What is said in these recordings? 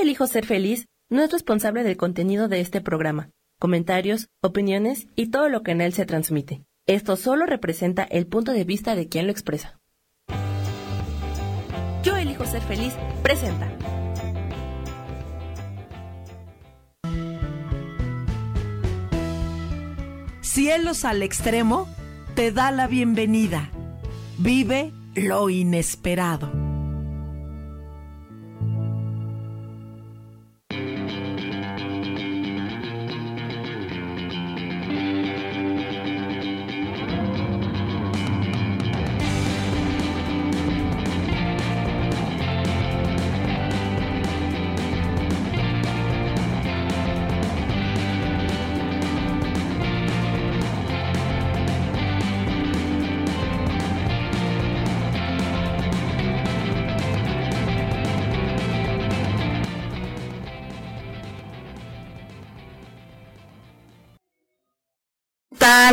elijo ser feliz no es responsable del contenido de este programa, comentarios, opiniones y todo lo que en él se transmite. Esto solo representa el punto de vista de quien lo expresa. Yo elijo ser feliz presenta. Cielos al extremo te da la bienvenida. Vive lo inesperado.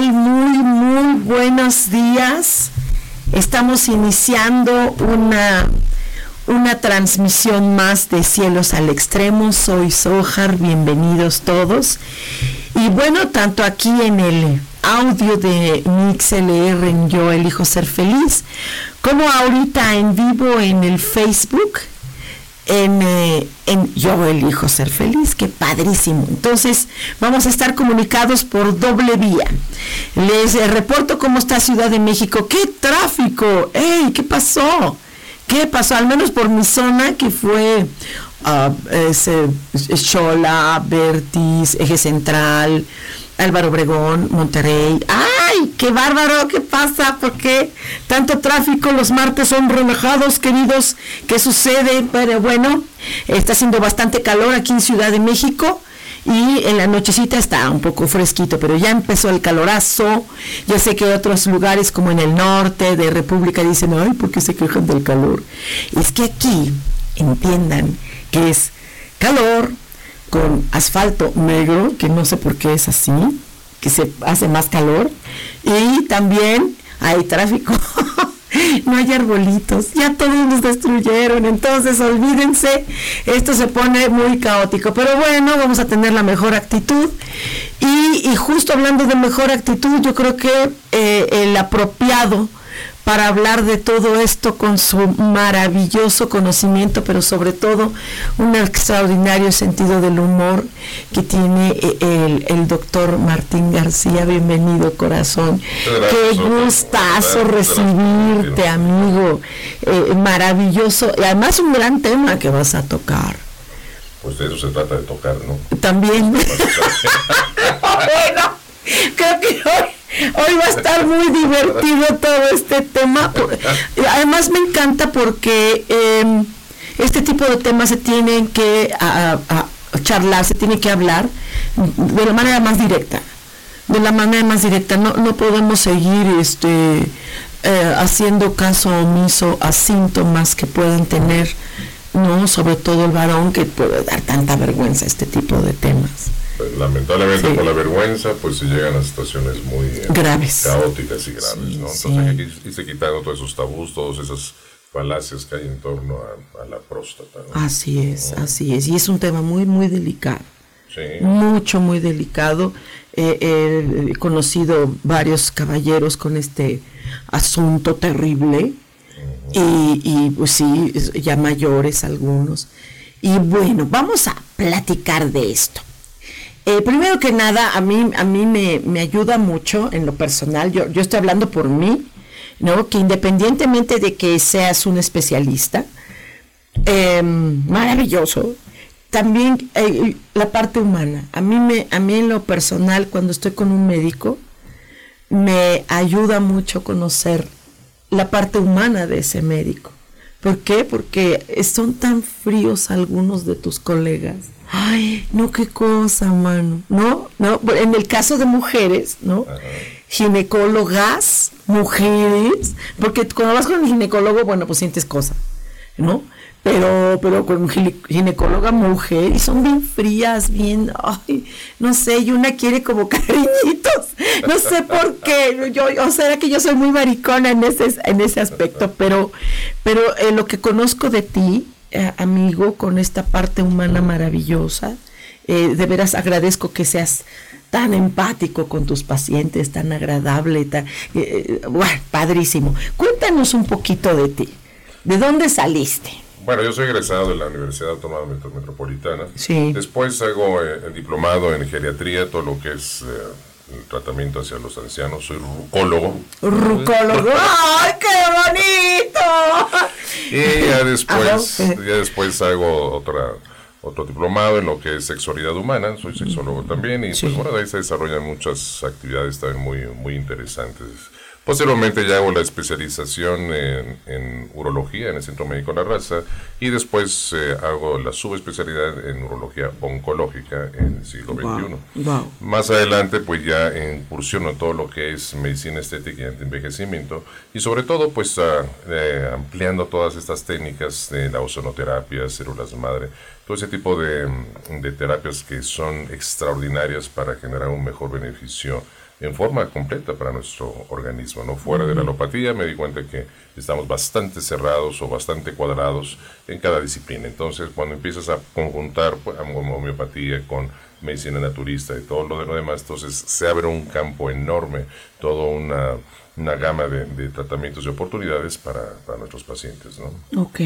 Muy, muy buenos días. Estamos iniciando una, una transmisión más de Cielos al Extremo. Soy Sojar, bienvenidos todos. Y bueno, tanto aquí en el audio de MixLR en Yo Elijo Ser Feliz, como ahorita en vivo en el Facebook en, eh, en, Yo elijo ser feliz, qué padrísimo. Entonces, vamos a estar comunicados por doble vía. Les eh, reporto cómo está Ciudad de México. ¡Qué tráfico! ¡Ey! ¿Qué pasó? ¿Qué pasó? Al menos por mi zona, que fue uh, Chola, Vertis, Eje Central, Álvaro Obregón, Monterrey. ¡Ay! ¡Qué bárbaro! ¿Qué pasa? ¿Por qué tanto tráfico? Los martes son relajados, queridos. ¿Qué sucede? Pero bueno, está haciendo bastante calor aquí en Ciudad de México. Y en la nochecita está un poco fresquito, pero ya empezó el calorazo. Ya sé que otros lugares como en el norte de República dicen, ay, ¿por qué se quejan del calor? Es que aquí entiendan que es calor, con asfalto negro, que no sé por qué es así, que se hace más calor, y también hay tráfico. no hay arbolitos, ya todos nos destruyeron, entonces olvídense, esto se pone muy caótico, pero bueno, vamos a tener la mejor actitud. Y, justo hablando de mejor actitud, yo creo que eh, el apropiado para hablar de todo esto con su maravilloso conocimiento, pero sobre todo un extraordinario sentido del humor que tiene eh, el, doctor Martín García. Bienvenido, corazón. Qué gustazo recibirte, amigo. Eh, maravilloso. Y además un gran tema que vas a tocar. Pues de eso se trata de tocar, ¿no? También. bueno, creo que hoy Hoy va a estar muy divertido todo este tema. Además me encanta porque em, este tipo de temas se tienen que charlar, se tiene que hablar de la manera más directa. De la manera más directa. No, no podemos seguir este eh, haciendo caso omiso a síntomas que puedan tener, no, sobre todo el varón que puede dar tanta vergüenza este tipo de temas. Pues, lamentablemente por la vergüenza pues se llegan a situaciones muy eh, graves. caóticas y graves ¿no? entonces hay que irse quitando todos esos tabús todas esas falacias que hay en torno a, la próstata así es así es. Y es un tema muy muy delicado. Mucho muy delicado. He conocido varios caballeros con este asunto terrible. Y, y pues sí ya mayores algunos. Y bueno vamos a platicar de esto eh, primero que nada, a mí, a mí me, ayuda mucho en lo personal, yo, yo estoy hablando por mí, ¿no? Que independientemente de que seas un especialista, em, maravilloso, también eh, la parte humana. A mí, me, a mí en lo personal, cuando estoy con un médico, me ayuda mucho conocer la parte humana de ese médico. ¿Por qué? Porque son tan fríos algunos de tus colegas Ay, no, qué cosa, mano. No, no, en el caso de mujeres, ¿no? Ginecólogas, mujeres, porque cuando vas con el ginecólogo, bueno, pues sientes cosas, ¿no? Pero, pero con ginecóloga mujer, y son bien frías, bien, ay, no sé, y una quiere como cariñitos, no sé por qué, yo, o sea, que yo soy muy maricona en ese, en ese aspecto, pero, pero eh, lo que conozco de ti, amigo con esta parte humana maravillosa. Eh, de veras agradezco que seas tan empático con tus pacientes, tan agradable, tan, eh, bueno, padrísimo. Cuéntanos un poquito de ti. ¿De dónde saliste? Bueno, yo soy egresado de la Universidad Autónoma Metropolitana. Sí. Después hago el diplomado en geriatría, todo lo que es el tratamiento hacia los ancianos. Soy rucólogo. Rucólogo. ¡Ay, qué bonito! Y ya después, ya después hago otra otro diplomado en lo que es sexualidad humana, soy sexólogo también, y pues bueno, ahí se desarrollan muchas actividades también muy, muy interesantes. Posteriormente ya hago la especialización en, urología en el Centro Médico La Raza y después eh, hago la subespecialidad en urología oncológica en el siglo XXI. Más adelante pues ya incursiono todo lo que es medicina estética y antienvejecimiento y sobre todo pues eh, ampliando todas estas técnicas de la ozonoterapia, células madre, todo ese tipo de, de terapias que son extraordinarias para generar un mejor beneficio en forma completa para nuestro organismo. ¿no? Fuera de la alopatía me di cuenta que estamos bastante cerrados o bastante cuadrados en cada disciplina. Entonces, cuando empiezas a conjuntar pues, homeopatía con medicina naturista y todo lo demás, entonces se abre un campo enorme, toda una, una gama de, de, tratamientos y oportunidades para, para, nuestros pacientes. ¿no? Ok.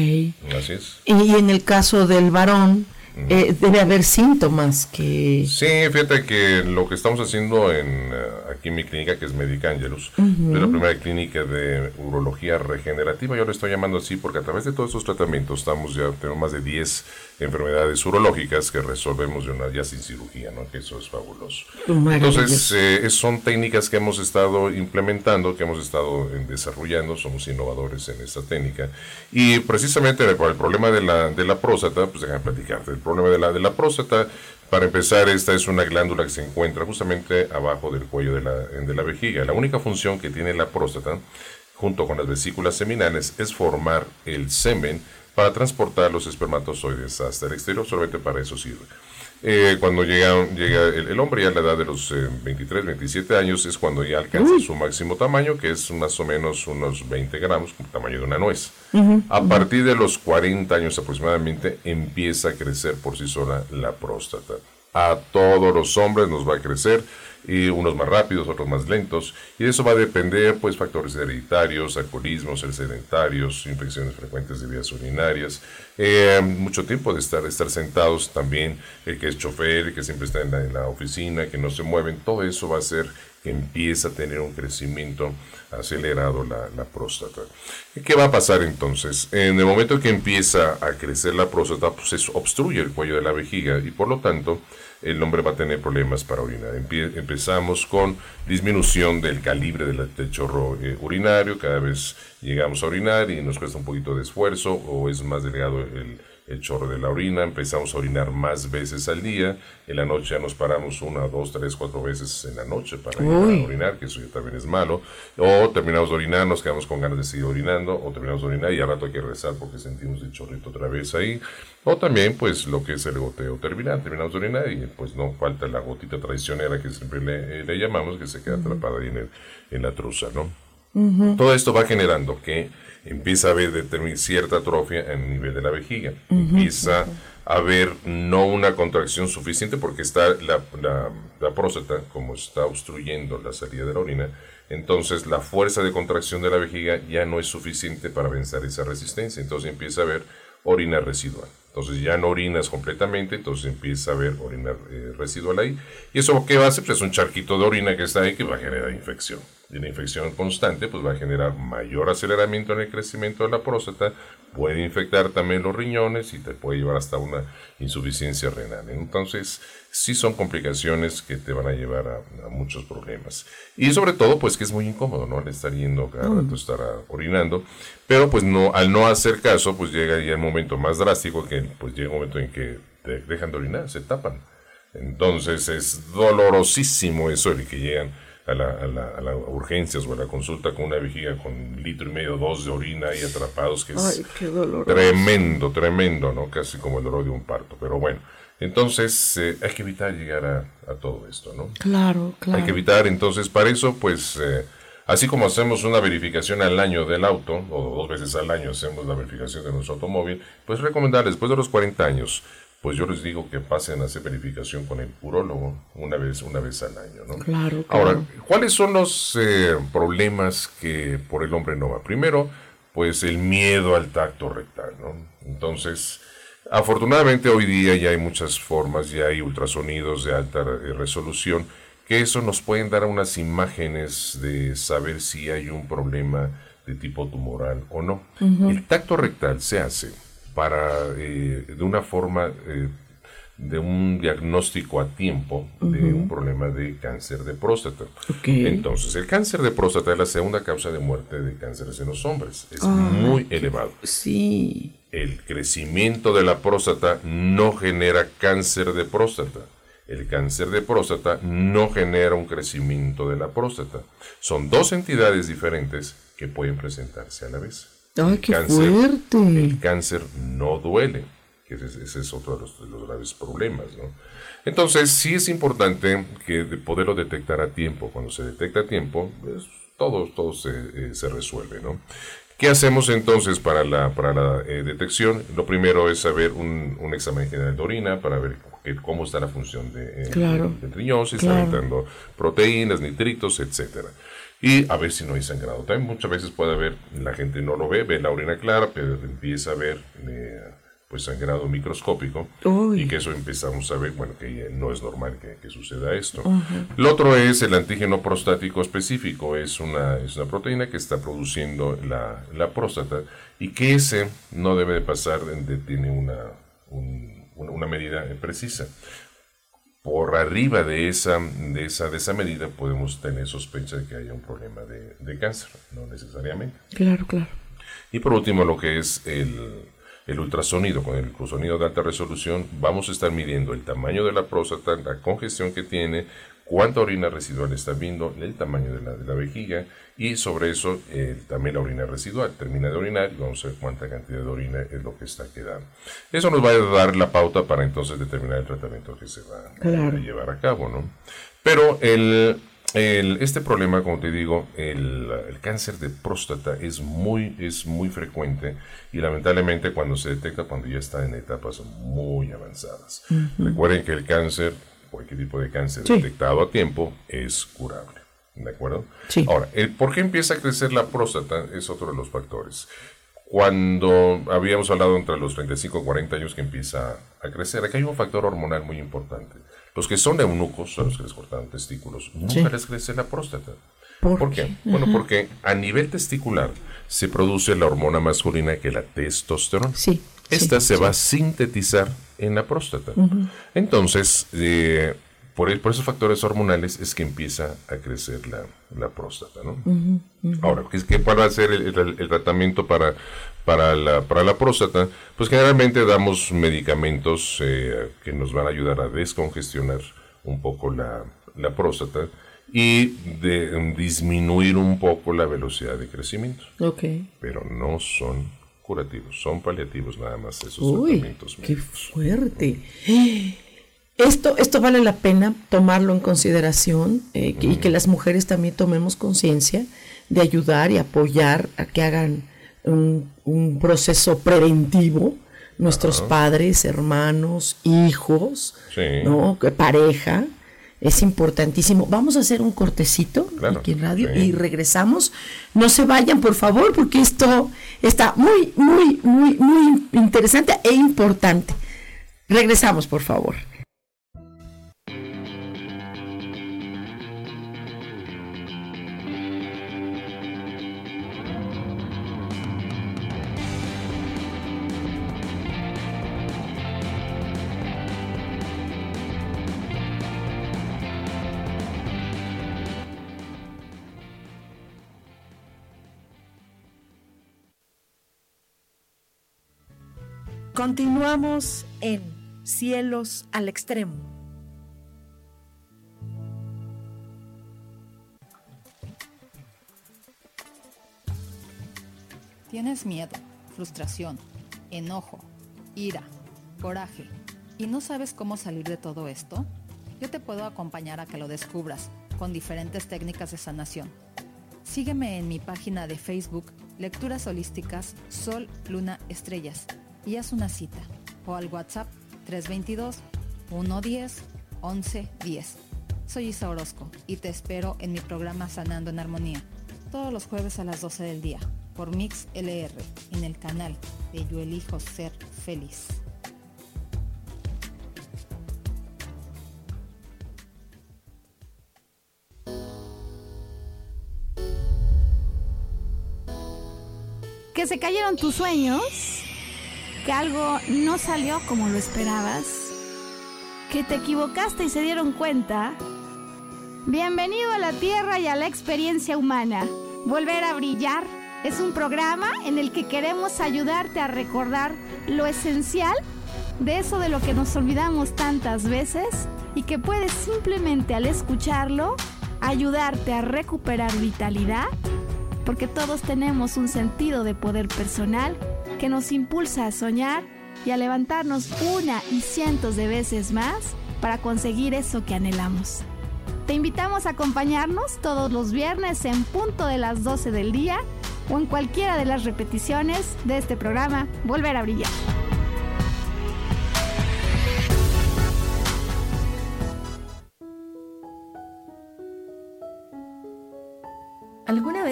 Así es. Y en el caso del varón, eh, debe haber síntomas que... Sí, fíjate que lo que estamos haciendo en, eh, aquí en mi clínica, que es Medica Angelus, es la primera clínica de urología regenerativa, yo le estoy llamando así porque a través de todos estos tratamientos estamos ya, tenemos más de 10 enfermedades urológicas que resolvemos de una, ya sin cirugía, ¿no? que eso es fabuloso. Entonces, eh, son técnicas que hemos estado implementando, que hemos estado desarrollando, somos innovadores en esta técnica, y precisamente por el problema de la, de la próstata, pues déjame platicarte, el problema de la, de la próstata, para empezar, esta es una glándula que se encuentra justamente abajo del cuello de la, de la vejiga. La única función que tiene la próstata, junto con las vesículas seminales, es formar el semen para transportar los espermatozoides hasta el exterior, solamente para eso sirve. Eh, cuando llega, llega el, hombre ya a la edad de los 23, eh, 27 años es cuando ya alcanza su máximo tamaño, que es más o menos unos 20 gramos, como tamaño de una nuez. a partir de los 40 años aproximadamente empieza a crecer por sí sola la próstata. A todos los hombres nos va a crecer y unos más rápidos, otros más lentos, y eso va a depender, pues, factores hereditarios, alcoholismo, ser sedentarios, infecciones frecuentes de vías urinarias, eh, mucho tiempo de estar, estar sentados también, el que es chofer, el que siempre está en la, en la oficina, que no se mueven, todo eso va a hacer que empiece a tener un crecimiento acelerado la, la próstata. ¿Qué va a pasar entonces? En el momento que empieza a crecer la próstata, pues eso obstruye el cuello de la vejiga y por lo tanto el hombre va a tener problemas para orinar. empezamos con disminución del calibre del, chorro eh, urinario, cada vez llegamos a orinar y nos cuesta un poquito de esfuerzo o es más delgado el, el chorro de la orina, empezamos a orinar más veces al día, en la noche ya nos paramos una, dos, tres, cuatro veces en la noche para ir a orinar, que eso ya también es malo, o terminamos de orinar, nos quedamos con ganas de seguir orinando, o terminamos de orinar y al rato hay que rezar porque sentimos el chorrito otra vez ahí, o también pues lo que es el goteo terminal, terminamos de orinar y pues no falta la gotita traicionera que siempre le, le llamamos, que se queda atrapada ahí en, el, en la truza, ¿no? Todo esto va generando que empieza a haber cierta atrofia en el nivel de la vejiga. Empieza a haber no una contracción suficiente porque está la, la, próstata, como está obstruyendo la salida de la orina, entonces la fuerza de contracción de la vejiga ya no es suficiente para vencer esa resistencia. Entonces empieza a haber orina residual. Entonces ya no orinas completamente, entonces empieza a haber orina eh, residual ahí. ¿Y eso qué va a hacer? Pues es un charquito de orina que está ahí que va a generar infección de una infección constante, pues va a generar mayor aceleramiento en el crecimiento de la próstata, puede infectar también los riñones y te puede llevar hasta una insuficiencia renal. Entonces, sí son complicaciones que te van a llevar a, muchos problemas. Y sobre todo, pues que es muy incómodo, ¿no? Al estar yendo cada rato, mm. estar orinando. Pero pues no, al no hacer caso, pues llega ya el momento más drástico, que pues llega un momento en que te dejan de orinar, se tapan. Entonces es dolorosísimo eso el que llegan a la, a, la, urgencias o a la consulta con una vejiga con litro y medio, dos de orina y atrapados, que es tremendo, tremendo, ¿no? Casi como el dolor de un parto. Pero bueno, entonces eh, hay que evitar llegar a, todo esto, ¿no? Claro, claro. Hay que evitar, entonces, para eso, pues... Eh, Así como hacemos una verificación al año del auto, o dos veces al año hacemos la verificación de nuestro automóvil, pues recomendar después de los 40 años, pues yo les digo que pasen a hacer verificación con el urólogo una vez, una vez al año, ¿no? Claro, Ahora, ¿cuáles son los eh, problemas que por el hombre no va? Primero, pues el miedo al tacto rectal, ¿no? Entonces, afortunadamente hoy día ya hay muchas formas, ya hay ultrasonidos de alta eh, resolución, que eso nos pueden dar unas imágenes de saber si hay un problema de tipo tumoral o no. El tacto rectal se hace para, eh, de una forma, eh, de un diagnóstico a tiempo de un problema de cáncer de próstata. Entonces, el cáncer de próstata es la segunda causa de muerte de cánceres en los hombres. Es muy elevado. Sí. El crecimiento de la próstata no genera cáncer de próstata. El cáncer de próstata no genera un crecimiento de la próstata. Son dos entidades diferentes que pueden presentarse a la vez. ¡Ay, qué fuerte! El cáncer no duele, que ese, es otro de los, graves problemas, ¿no? Entonces, sí es importante que poderlo detectar a tiempo. Cuando se detecta a tiempo, pues, todo, todo se, eh, se resuelve, ¿no? ¿Qué hacemos entonces para la, para la eh, detección? Lo primero es saber un, un, examen general de orina para ver cómo está la función de, eh, del riñón, si está aumentando proteínas, nitritos, etcétera y a ver si no hay sangrado. También muchas veces puede haber, la gente no lo ve, ve la orina clara, pero empieza a ver eh, pues sangrado microscópico y que eso empezamos a ver, bueno, que no es normal que, suceda esto. Lo otro es el antígeno prostático específico, es una, es una proteína que está produciendo la, la próstata y que ese no debe de pasar, de, tiene una, una medida precisa por arriba de esa, de esa, de esa medida podemos tener sospecha de que haya un problema de, cáncer, no necesariamente. Claro, claro. Y por último, lo que es el, el ultrasonido, con el ultrasonido de alta resolución, vamos a estar midiendo el tamaño de la próstata, la congestión que tiene, cuánta orina residual está viendo, el tamaño de la, de la vejiga y sobre eso eh, también la orina residual. Termina de orinar y vamos a ver cuánta cantidad de orina es lo que está quedando. Eso nos va a dar la pauta para entonces determinar el tratamiento que se va a llevar a cabo. ¿no? Pero el, este problema, como te digo, el, cáncer de próstata es muy, es muy frecuente y lamentablemente cuando se detecta cuando ya está en etapas muy avanzadas. Recuerden que el cáncer cualquier tipo de cáncer detectado a tiempo es curable. ¿De acuerdo? Sí. Ahora, el por qué empieza a crecer la próstata es otro de los factores. Cuando habíamos hablado entre los 35 y 40 años que empieza a crecer, aquí hay un factor hormonal muy importante. Los que son eunucos, a los que les cortan testículos, nunca les crece la próstata. ¿Por, qué? Bueno, porque a nivel testicular se produce la hormona masculina que es la testosterona. Sí. Esta se va a sintetizar en la próstata. Entonces, eh, por, por, esos factores hormonales es que empieza a crecer la, la próstata. ¿no? Ahora, ¿qué, ¿cuál va a ser el, tratamiento para, para, la, para la próstata? Pues generalmente damos medicamentos eh, que nos van a ayudar a descongestionar un poco la, la próstata y de, disminuir un poco la velocidad de crecimiento. Okay. Pero no son curativos, son paliativos nada más esos Uy, ¡Qué fuerte! Esto, esto vale la pena tomarlo en consideración eh, y que las mujeres también tomemos conciencia de ayudar y apoyar a que hagan un, proceso preventivo nuestros padres, hermanos, hijos, ¿no? pareja, es importantísimo. Vamos a hacer un cortecito aquí en radio y regresamos. No se vayan, por favor, porque esto está muy, muy, muy, muy interesante e importante. Regresamos, por favor. Continuamos en Cielos al Extremo. ¿Tienes miedo, frustración, enojo, ira, coraje y no sabes cómo salir de todo esto? Yo te puedo acompañar a que lo descubras con diferentes técnicas de sanación Sígueme en mi página de Facebook Lecturas Holísticas Sol, Luna, Estrellas y haz una cita o al WhatsApp 322 110 1110. Soy Isa Orozco y te espero en mi programa Sanando en Armonía todos los jueves a las 12 del día por Mix LR en el canal de Yo Elijo Ser Feliz. que se cayeron tus sueños, que algo no salió como lo esperabas, que te equivocaste y se dieron cuenta. Bienvenido a la Tierra y a la experiencia humana. Volver a brillar es un programa en el que queremos ayudarte a recordar lo esencial de eso de lo que nos olvidamos tantas veces y que puedes simplemente al escucharlo ayudarte a recuperar vitalidad porque todos tenemos un sentido de poder personal que nos impulsa a soñar y a levantarnos una y cientos de veces más para conseguir eso que anhelamos. Te invitamos a acompañarnos todos los viernes en punto de las 12 del día o en cualquiera de las repeticiones de este programa Volver a Brillar.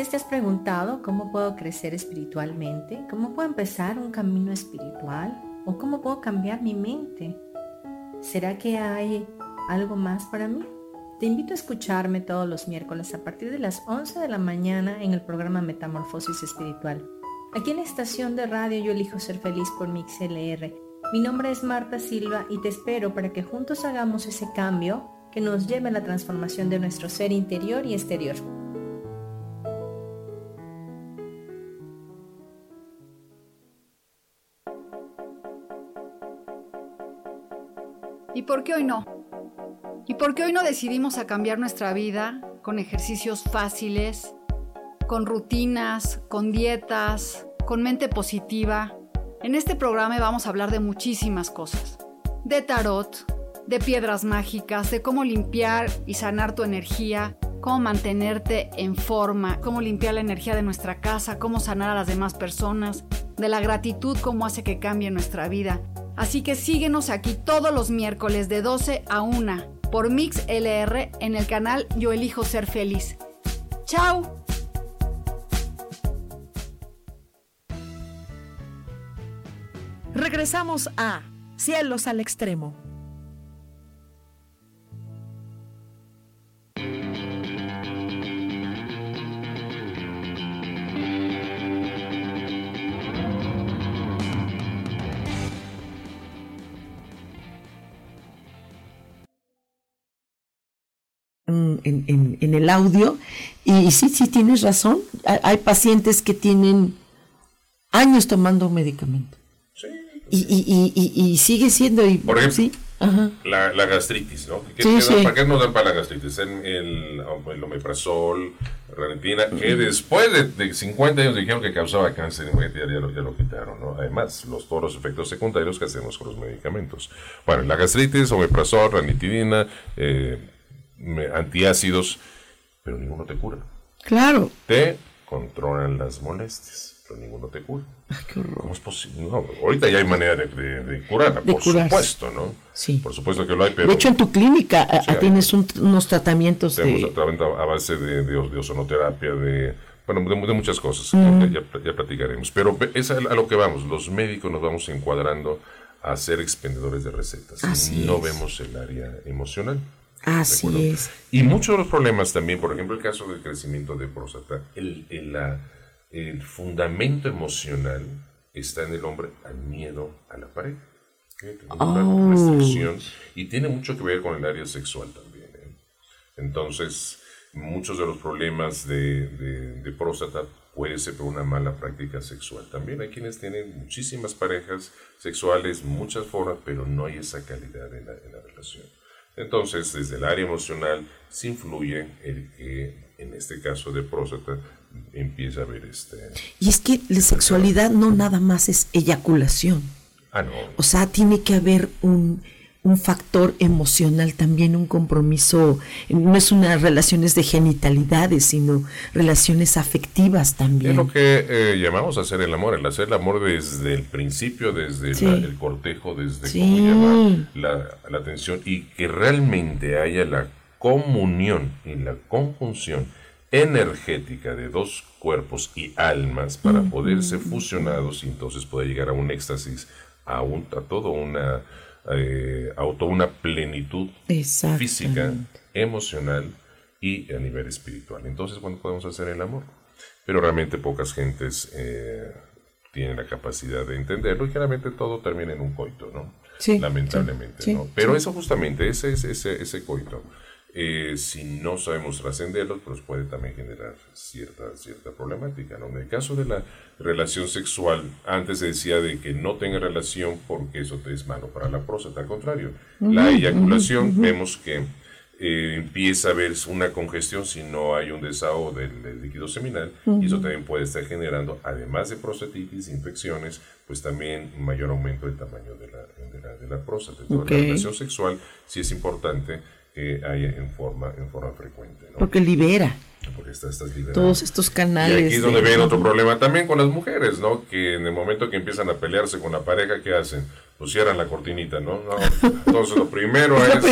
Te has preguntado cómo puedo crecer espiritualmente? ¿Cómo puedo empezar un camino espiritual? ¿O cómo puedo cambiar mi mente? ¿Será que hay algo más para mí? Te invito a escucharme todos los miércoles a partir de las 11 de la mañana en el programa Metamorfosis Espiritual. Aquí en la estación de radio Yo elijo ser feliz por MixLR. Mi nombre es Marta Silva y te espero para que juntos hagamos ese cambio que nos lleve a la transformación de nuestro ser interior y exterior. ¿Y por qué hoy no? ¿Y por qué hoy no decidimos cambiar nuestra vida con ejercicios fáciles, con rutinas, con dietas, con mente positiva? En este programa vamos a hablar de muchísimas cosas. De tarot, de piedras mágicas, de cómo limpiar y sanar tu energía, cómo mantenerte en forma, cómo limpiar la energía de nuestra casa, cómo sanar a las demás personas, de la gratitud, cómo hace que cambie nuestra vida Así que síguenos aquí todos los miércoles de 12 a 1 por Mix LR en el canal Yo Elijo Ser Feliz. ¡Chao! Regresamos a Cielos al Extremo. En, el audio. Y, sí, sí, tienes razón. Hay, pacientes que tienen años tomando medicamento. Sí. Y, sigue siendo. Y, Por ejemplo, La, gastritis, ¿no? ¿Qué, ¿Para qué nos dan para la gastritis? El, el, el omeprazol, ranitidina, que después de, 50 años dijeron que causaba cáncer, ya, ya, lo, ya lo quitaron, ¿no? Además, los, todos los efectos secundarios que hacemos con los medicamentos. Bueno, la gastritis, omeprazol, ranitidina, eh, antiácidos, pero ninguno te cura. Claro. Te controlan las molestias, pero ninguno te cura. ¿Cómo es posible? ahorita ya hay manera de, de, curarla, por supuesto, ¿no? Sí. Por supuesto que lo hay, pero... De hecho, en tu clínica tienes unos tratamientos tenemos de... tratamiento a base de, de, ozonoterapia, de... Bueno, de, muchas cosas, ya, ya, platicaremos. Pero es a, lo que vamos, los médicos nos vamos encuadrando a ser expendedores de recetas. Así no vemos el área emocional. Así es. Y muchos de los problemas también, por ejemplo, el caso del crecimiento de próstata, el, el, fundamento emocional está en el hombre al miedo a la pareja. Oh. restricción y tiene mucho que ver con el área sexual también. ¿eh? Entonces, muchos de los problemas de, de, próstata puede ser por una mala práctica sexual. También hay quienes tienen muchísimas parejas sexuales, muchas formas, pero no hay esa calidad en la, en la relación. Entonces, desde el área emocional se influye el que, en este caso de próstata, empieza a haber este... Y es que la sexualidad no nada más es eyaculación. Ah, no. O sea, tiene que haber un, un factor emocional también, un compromiso, no es unas relaciones de genitalidades, sino relaciones afectivas también. Es lo que eh, llamamos hacer el amor, el hacer el amor desde el principio, desde el cortejo, desde cómo la, la atención y que realmente haya la comunión y la conjunción energética de dos cuerpos y almas para poderse fusionados y entonces poder llegar a un éxtasis, a, un, a todo una eh, auto una plenitud física, emocional y a nivel espiritual. Entonces, ¿cuándo podemos hacer el amor? Pero realmente pocas gentes eh, tienen la capacidad de entenderlo y generalmente todo termina en un coito, ¿no? Lamentablemente, ¿no? Pero eso justamente, ese, ese, ese coito eh, si no sabemos trascenderlos, pues puede también generar cierta, cierta problemática. ¿no? En el caso de la relación sexual, antes se decía de que no tenga relación porque eso te es malo para la próstata. Al contrario, la eyaculación vemos que eh, empieza a haber una congestión si no hay un desahogo del, líquido seminal y eso también puede estar generando, además de prostatitis, infecciones, pues también mayor aumento del tamaño de la, de la, próstata. Entonces, la relación sexual sí es importante que hay en forma, en forma frecuente. Porque libera. Porque estás, Todos estos canales. Y aquí es donde ven otro problema también con las mujeres, ¿no? Que en el momento que empiezan a pelearse con la pareja, ¿qué hacen? Pues cierran la cortinita, ¿no? entonces lo primero es,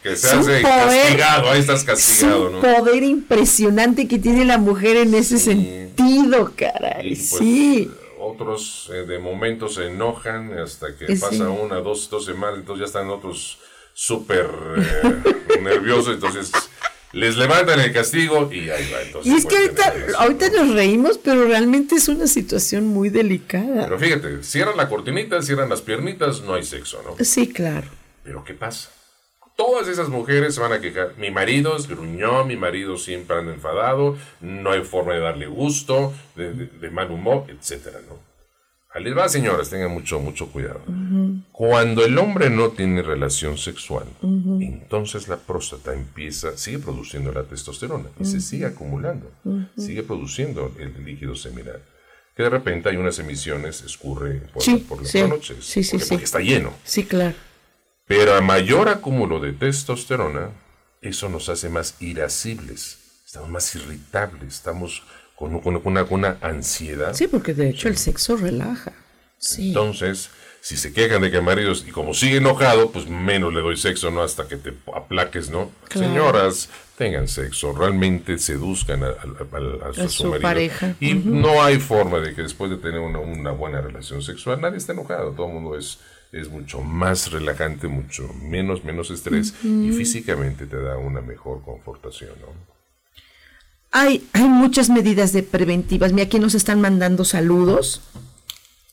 que se hace castigado, ahí estás castigado, ¿no? poder impresionante que tiene la mujer en ese sentido, caray, pues, sí. Otros eh, de momento se enojan hasta que pasa una, dos, dos semanas, entonces ya están otros súper eh, nervioso, entonces les levantan el castigo y ahí va. Entonces, y es que ahorita, ahorita nos reímos, pero realmente es una situación muy delicada. Pero fíjate, cierran la cortinita, cierran las piernitas, no hay sexo, ¿no? Sí, claro. Pero ¿qué pasa? Todas esas mujeres se van a quejar. Mi marido es gruñón, mi marido siempre anda enfadado, no hay forma de darle gusto, de, de mal humor, etcétera, ¿no? Ahí va, señoras, tengan mucho, mucho cuidado. Cuando el hombre no tiene relación sexual, entonces la próstata empieza, sigue produciendo la testosterona y se sigue acumulando, sigue produciendo el líquido seminal. Que de repente hay unas emisiones, escurre por, por las noches, sí, sí, porque, está lleno. Sí, claro. Pero a mayor acúmulo de testosterona, eso nos hace más irascibles, estamos más irritables, estamos con, una, una, ansiedad. Sí, porque de hecho el sexo relaja. Sí. Entonces, si se quejan de que el marido, y como sigue enojado, pues menos le doy sexo, ¿no? Hasta que te aplaques, ¿no? Señoras, tengan sexo, realmente seduzcan a, su, pareja. Y no hay forma de que después de tener una, buena relación sexual, nadie está enojado, todo el mundo es, es mucho más relajante, mucho menos, menos estrés y físicamente te da una mejor confortación, ¿no? Hay, hay muchas medidas de preventivas. Mira, aquí nos están mandando saludos.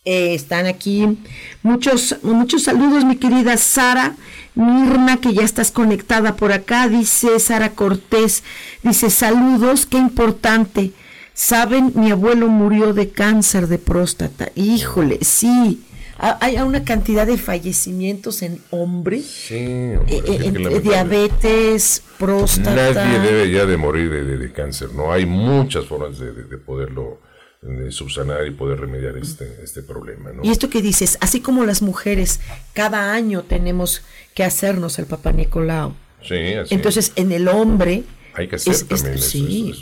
Eh, están aquí muchos, muchos saludos, mi querida Sara Mirna, que ya estás conectada por acá. Dice Sara Cortés, dice saludos, qué importante. Saben, mi abuelo murió de cáncer de próstata. Híjole, sí. Hay una cantidad de fallecimientos en hombres. Sí, eh, eh, diabetes, próstata. Nadie debe ya de morir de, cáncer, ¿no? Hay muchas formas de, poderlo subsanar y poder remediar este, este problema, ¿no? Y esto que dices, así como las mujeres, cada año tenemos que hacernos el Papa Nicolau. Sí, así Entonces, en el hombre... Hay que hacer también eso,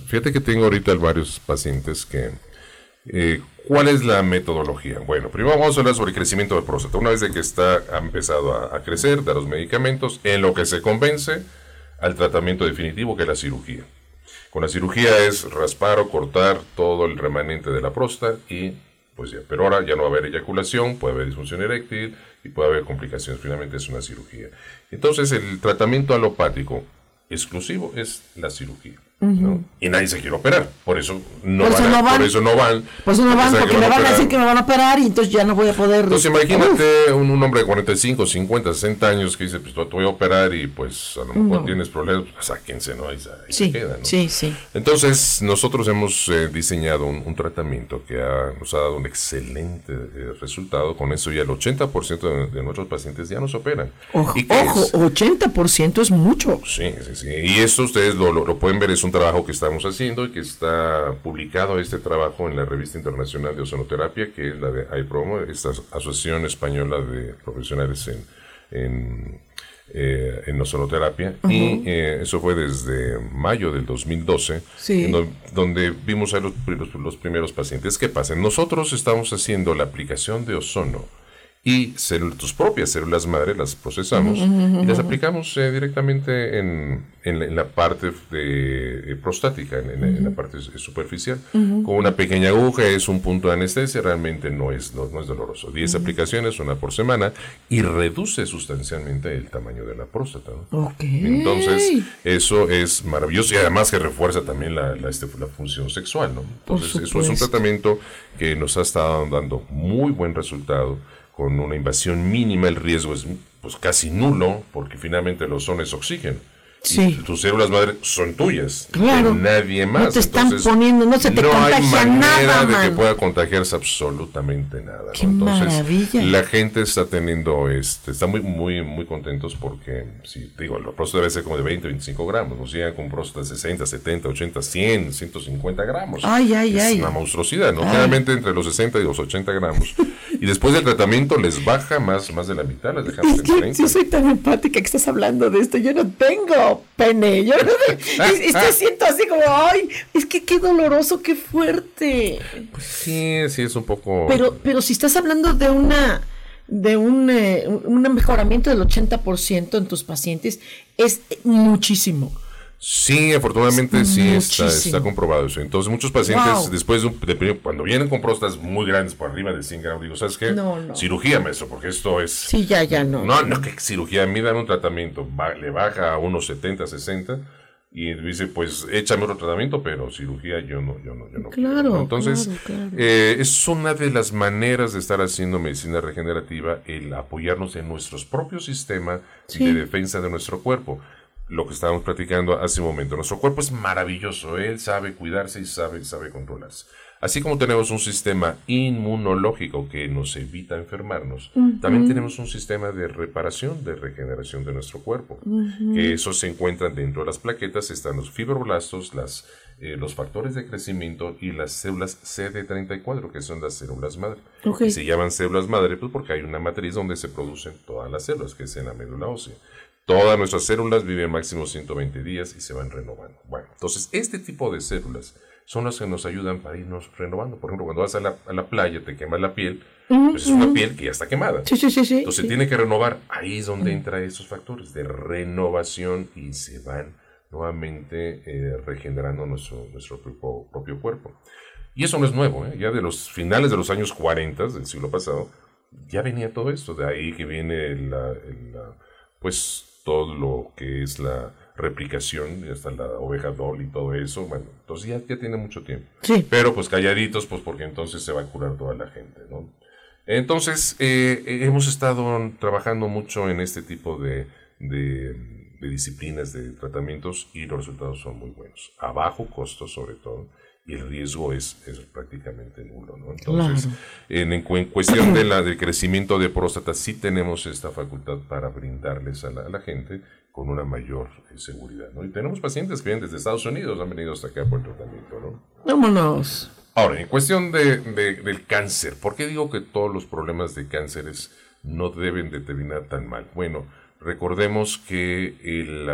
Fíjate que tengo ahorita varios pacientes que... Eh, ¿Cuál es la metodología? Bueno, primero vamos a hablar sobre el crecimiento de próstata. Una vez de que está ha empezado a, a crecer, dar los medicamentos, en lo que se convence al tratamiento definitivo que es la cirugía. Con la cirugía es raspar o cortar todo el remanente de la próstata y pues ya, pero ahora ya no va a haber eyaculación, puede haber disfunción eréctil y puede haber complicaciones. Finalmente es una cirugía. Entonces el tratamiento alopático exclusivo es la cirugía. Y nadie se quiere operar, por eso no, van, por eso no van. Por eso no van, porque me van a decir que me van a operar y entonces ya no voy a poder. Entonces imagínate un, un, hombre de 45, 50, 60 años que dice, pues te voy a operar y pues a lo mejor tienes problemas, pues, sáquense, ¿no? Ahí, se queda, ¿no? Sí, sí. Entonces nosotros hemos eh, diseñado un, tratamiento que nos ha dado un excelente eh, resultado. Con eso ya el 80% de, nuestros pacientes ya nos operan. Ojo, ojo 80% es mucho. Sí, sí, sí. Y eso ustedes lo, lo, lo pueden ver, es un trabajo que estamos haciendo y que está publicado este trabajo en la revista internacional de ozonoterapia, que es la de AIPROMO, esta asociación española de profesionales en, eh, en ozonoterapia y eh, eso fue desde mayo del 2012, Sí. en do- donde vimos a los, los- los primeros pacientes. ¿Qué pasa? Nosotros estamos haciendo la aplicación de ozono y tus propias células madre las procesamos y las aplicamos eh, directamente en, en la, en la parte de, eh, prostática, en, en la- en la parte superficial. Con una pequeña aguja es un punto de anestesia, realmente no es, no, no es doloroso. 10 aplicaciones, una por semana, y reduce sustancialmente el tamaño de la próstata. ¿no? Ok. Entonces, eso es maravilloso y además que refuerza también la, la, este, la función sexual, ¿no? Entonces, eso es un tratamiento que nos ha estado dando muy buen resultado con una invasión mínima, el riesgo es pues casi nulo porque finalmente el ozono es oxígeno. Sí. Tus células madre son tuyas, Claro. de nadie más. No te están Entonces, poniendo, no se te no hay contagia manera nada, de que man. pueda contagiarse absolutamente nada. ¿no? Qué Entonces, maravilla. la gente está teniendo, este, está muy, muy, muy contentos porque, si digo, la próstata debe ser como de 20, 25 gramos, nos llegan con próstata de 60, 70, 80, 100, 150 gramos. Ay, ay, es ay. una monstruosidad, ¿no? Generalmente entre los 60 y los 80 gramos. y después del tratamiento les baja más, más de la mitad, les dejamos en que 30. sí soy tan empática que estás hablando de esto. Yo no tengo pene. Yo y- y te siento así como, ay, es que qué doloroso, qué fuerte. Sí, sí, es un poco... Pero, pero si estás hablando de una de un, eh, un mejoramiento del 80% en tus pacientes, es muchísimo. Sí, afortunadamente sí está, está comprobado eso. Entonces, muchos pacientes, Wow. después de, un- de cuando vienen con próstatas muy grandes, por arriba de 100 gramos, digo, ¿sabes qué? No, no. Cirugía, maestro, porque esto es... Sí, ya, ya no. No, no, que cirugía, a mí dan un tratamiento, ba- le baja a unos 70, 60, y dice, pues échame otro tratamiento, pero cirugía yo no, yo no, yo no quiero, Claro, ¿no? Entonces, claro, claro. eh, es una de las maneras de estar haciendo medicina regenerativa, el apoyarnos en nuestro propio sistema Sí. de defensa de nuestro cuerpo. Lo que estábamos platicando hace un momento. Nuestro cuerpo es maravilloso, él sabe cuidarse y sabe, sabe controlarse. Así como tenemos un sistema inmunológico que nos evita enfermarnos, también tenemos un sistema de reparación, de regeneración de nuestro cuerpo. Que eso se encuentra dentro de las plaquetas, están los fibroblastos, las, eh, los factores de crecimiento y las células CD34, que son las células madre. Ok. Y se llaman células madre pues, porque hay una matriz donde se producen todas las células, que es en la médula ósea. Todas nuestras células viven máximo 120 días y se van renovando. Bueno, entonces este tipo de células son las que nos ayudan para irnos renovando. Por ejemplo, cuando vas a la, a la playa, te quemas la piel, pues es una piel que ya está quemada. Sí, sí, sí, sí. Entonces sí. tiene que renovar. Ahí es donde entran esos factores de renovación y se van nuevamente eh, regenerando nuestro, nuestro propio, propio cuerpo. Y eso no es nuevo, ¿eh? ya de los finales de los años 40 del siglo pasado, ya venía todo esto. De ahí que viene la, la- pues todo lo que es la replicación, y hasta la oveja doll y todo eso. Bueno, entonces ya, ya tiene mucho tiempo. Sí. Pero pues calladitos, pues porque entonces se va a curar toda la gente, ¿no? Entonces, eh, eh, hemos estado trabajando mucho en este tipo de, de- de disciplinas, de tratamientos, y los resultados son muy buenos. A bajo costo, sobre todo, y el riesgo es, es prácticamente nulo, ¿no? Entonces, Claro. en, en cu- en cuestión de la, del crecimiento de próstata, sí tenemos esta facultad para brindarles a la, a la gente con una mayor eh, seguridad, ¿no? Y tenemos pacientes que vienen desde Estados Unidos, han venido hasta acá por el tratamiento, ¿no? Vámonos. Ahora, en cuestión de, de- del cáncer, ¿por qué digo que todos los problemas de cánceres no deben de terminar tan mal? Bueno, recordemos que el,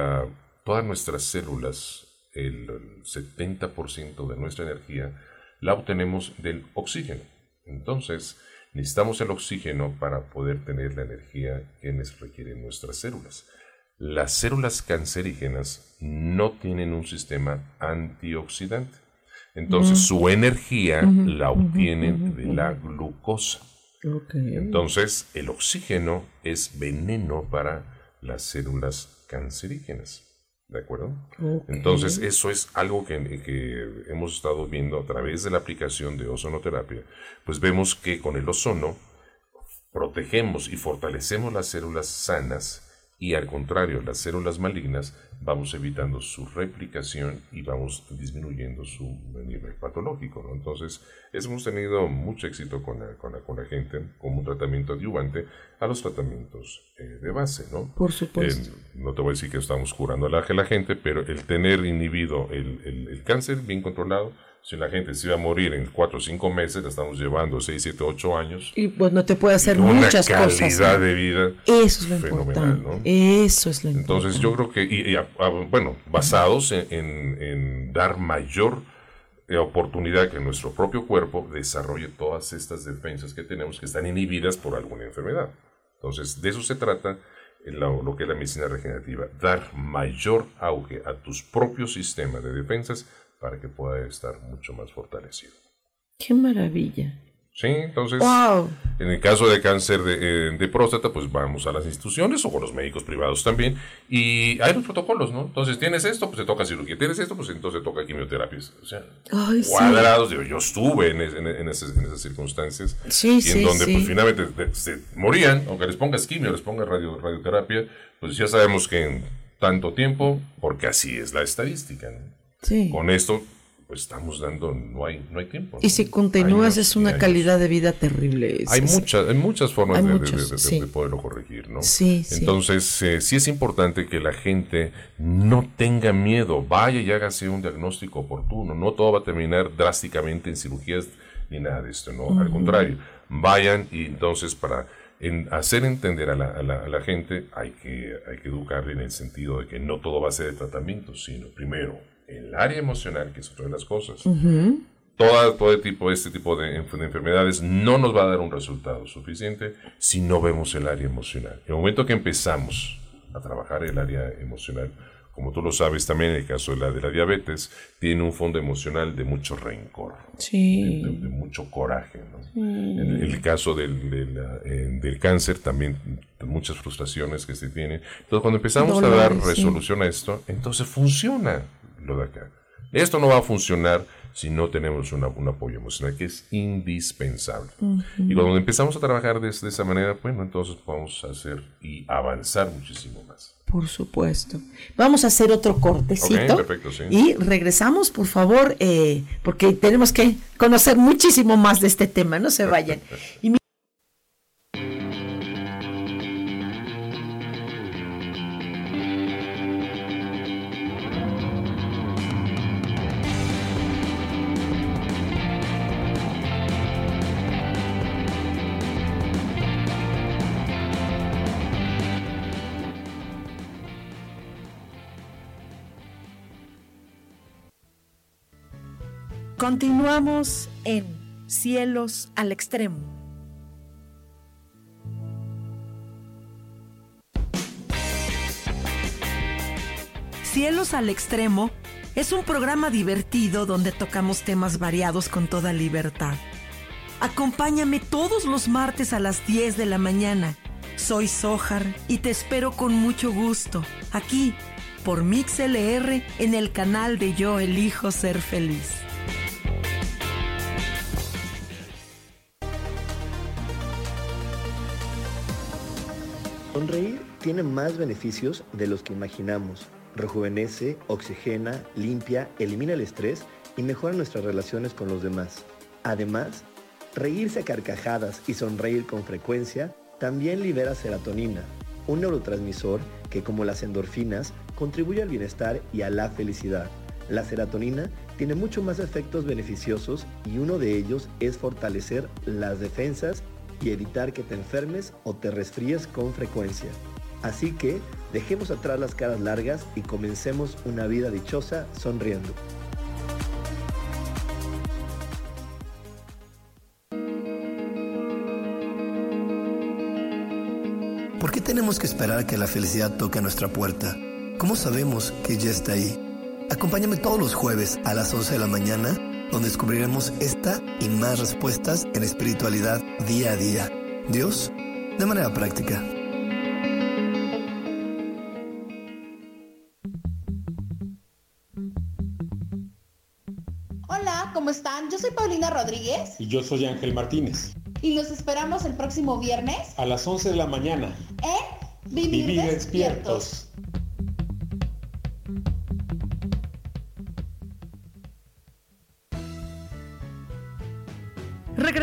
todas nuestras células, el 70% de nuestra energía, la obtenemos del oxígeno. Entonces, necesitamos el oxígeno para poder tener la energía que nos requieren nuestras células. Las células cancerígenas no tienen un sistema antioxidante. Entonces, su energía la obtienen de la glucosa. Entonces, el oxígeno es veneno para las células cancerígenas. ¿De acuerdo? Entonces, eso es algo que, que hemos estado viendo a través de la aplicación de ozonoterapia. Pues vemos que con el ozono protegemos y fortalecemos las células sanas y al contrario, las células malignas vamos evitando su replicación y vamos disminuyendo su nivel patológico. ¿no? Entonces, hemos tenido mucho éxito con la, con la, con la gente como un tratamiento adyuvante a los tratamientos eh, de base. ¿no? Por supuesto. Eh, no te voy a decir que estamos curando a la, a la gente, pero el tener inhibido el, el- el cáncer bien controlado, si la gente se iba a morir en 4 o 5 meses, la estamos llevando 6, 7, 8 años. Y bueno, te puede hacer con una muchas calidad cosas. de vida Eso es lo fenomenal, importante. ¿no? Eso es lo Entonces importante. yo creo que, y, y a- a- bueno, basados en, en- en dar mayor eh, oportunidad que nuestro propio cuerpo desarrolle todas estas defensas que tenemos que están inhibidas por alguna enfermedad. Entonces, de eso se trata la- lo que es la medicina regenerativa, dar mayor auge a tus propios sistemas de defensas para que pueda estar mucho más fortalecido. Qué maravilla. Sí, entonces, Wow. en el caso de cáncer de, eh, de próstata, pues vamos a las instituciones o con los médicos privados también. Y hay los protocolos, ¿no? Entonces, tienes esto, pues te toca cirugía. Tienes esto, pues entonces te toca quimioterapia. O sea, Ay, sí. cuadrados. Digo, yo estuve en, en- en esas, en esas circunstancias. Sí, y sí, en donde, sí. pues finalmente te- se morían, aunque les pongas quimio, les pongas radio, radioterapia, pues ya sabemos que en tanto tiempo, porque así es la estadística, ¿no? Sí. Con esto, pues estamos dando, no hay, no hay tiempo. Y si continúas Años es una calidad de vida terrible. Hay, es- muchas, hay muchas formas Hay de, de- muchos, de- de- sí. de poderlo corregir, ¿no? Sí, sí. Entonces, eh, sí es importante que la gente no tenga miedo, vaya y hágase un diagnóstico oportuno. No todo va a terminar drásticamente en cirugías ni nada de esto, ¿no? Al contrario, vayan y entonces para en hacer entender a la, a la- a la gente hay que, hay que educarle en el sentido de que no todo va a ser de tratamiento, sino primero el área emocional, que es otra de las cosas toda, todo tipo, este tipo de, de enfermedades no nos va a dar un resultado suficiente si no vemos el área emocional. En el momento que empezamos a trabajar el área emocional, como tú lo sabes también en el caso de la, de la diabetes, tiene un fondo emocional de mucho rencor, de, Sí. de- de mucho coraje. ¿no? En el, caso del, de la- eh, del cáncer, también muchas frustraciones que se tienen. Entonces, cuando empezamos a dar Dolores, sí. resolución a esto, entonces funciona lo de acá. Esto no va a funcionar si no tenemos una- un apoyo emocional, que es indispensable. Y cuando empezamos a trabajar de, de esa manera, bueno, entonces vamos a hacer y avanzar muchísimo más. Por supuesto. Vamos a hacer otro cortecito. Ok, perfecto, sí. Y regresamos, por favor, eh, porque tenemos que conocer muchísimo más de este tema. No se vayan. Y Continuamos en Cielos al Extremo. Cielos al Extremo es un programa divertido donde tocamos temas variados con toda libertad. Acompáñame todos los martes a las 10 de la mañana. Soy Sojar y te espero con mucho gusto, aquí, por MixLR, en el canal de Yo Elijo Ser Feliz. Sonreír tiene más beneficios de los que imaginamos. Rejuvenece, oxigena, limpia, elimina el estrés y mejora nuestras relaciones con los demás. Además, reírse a carcajadas y sonreír con frecuencia también libera serotonina, un neurotransmisor que como las endorfinas contribuye al bienestar y a la felicidad. La serotonina tiene mucho más efectos beneficiosos y uno de ellos es fortalecer las defensas y evitar que te enfermes o te resfríes con frecuencia. Así que dejemos atrás las caras largas y comencemos una vida dichosa sonriendo. ¿Por qué tenemos que esperar que la felicidad toque a nuestra puerta? ¿Cómo sabemos que ya está ahí? Acompáñame todos los jueves a las 11 de la mañana, donde descubriremos esta y más respuestas en espiritualidad día a día. Dios, de manera práctica. Hola, ¿cómo están? Yo soy Paulina Rodríguez Y yo soy Ángel Martínez. y los esperamos el próximo viernes A las 11 de la mañana. en Vivir, Vivir despiertos. despiertos.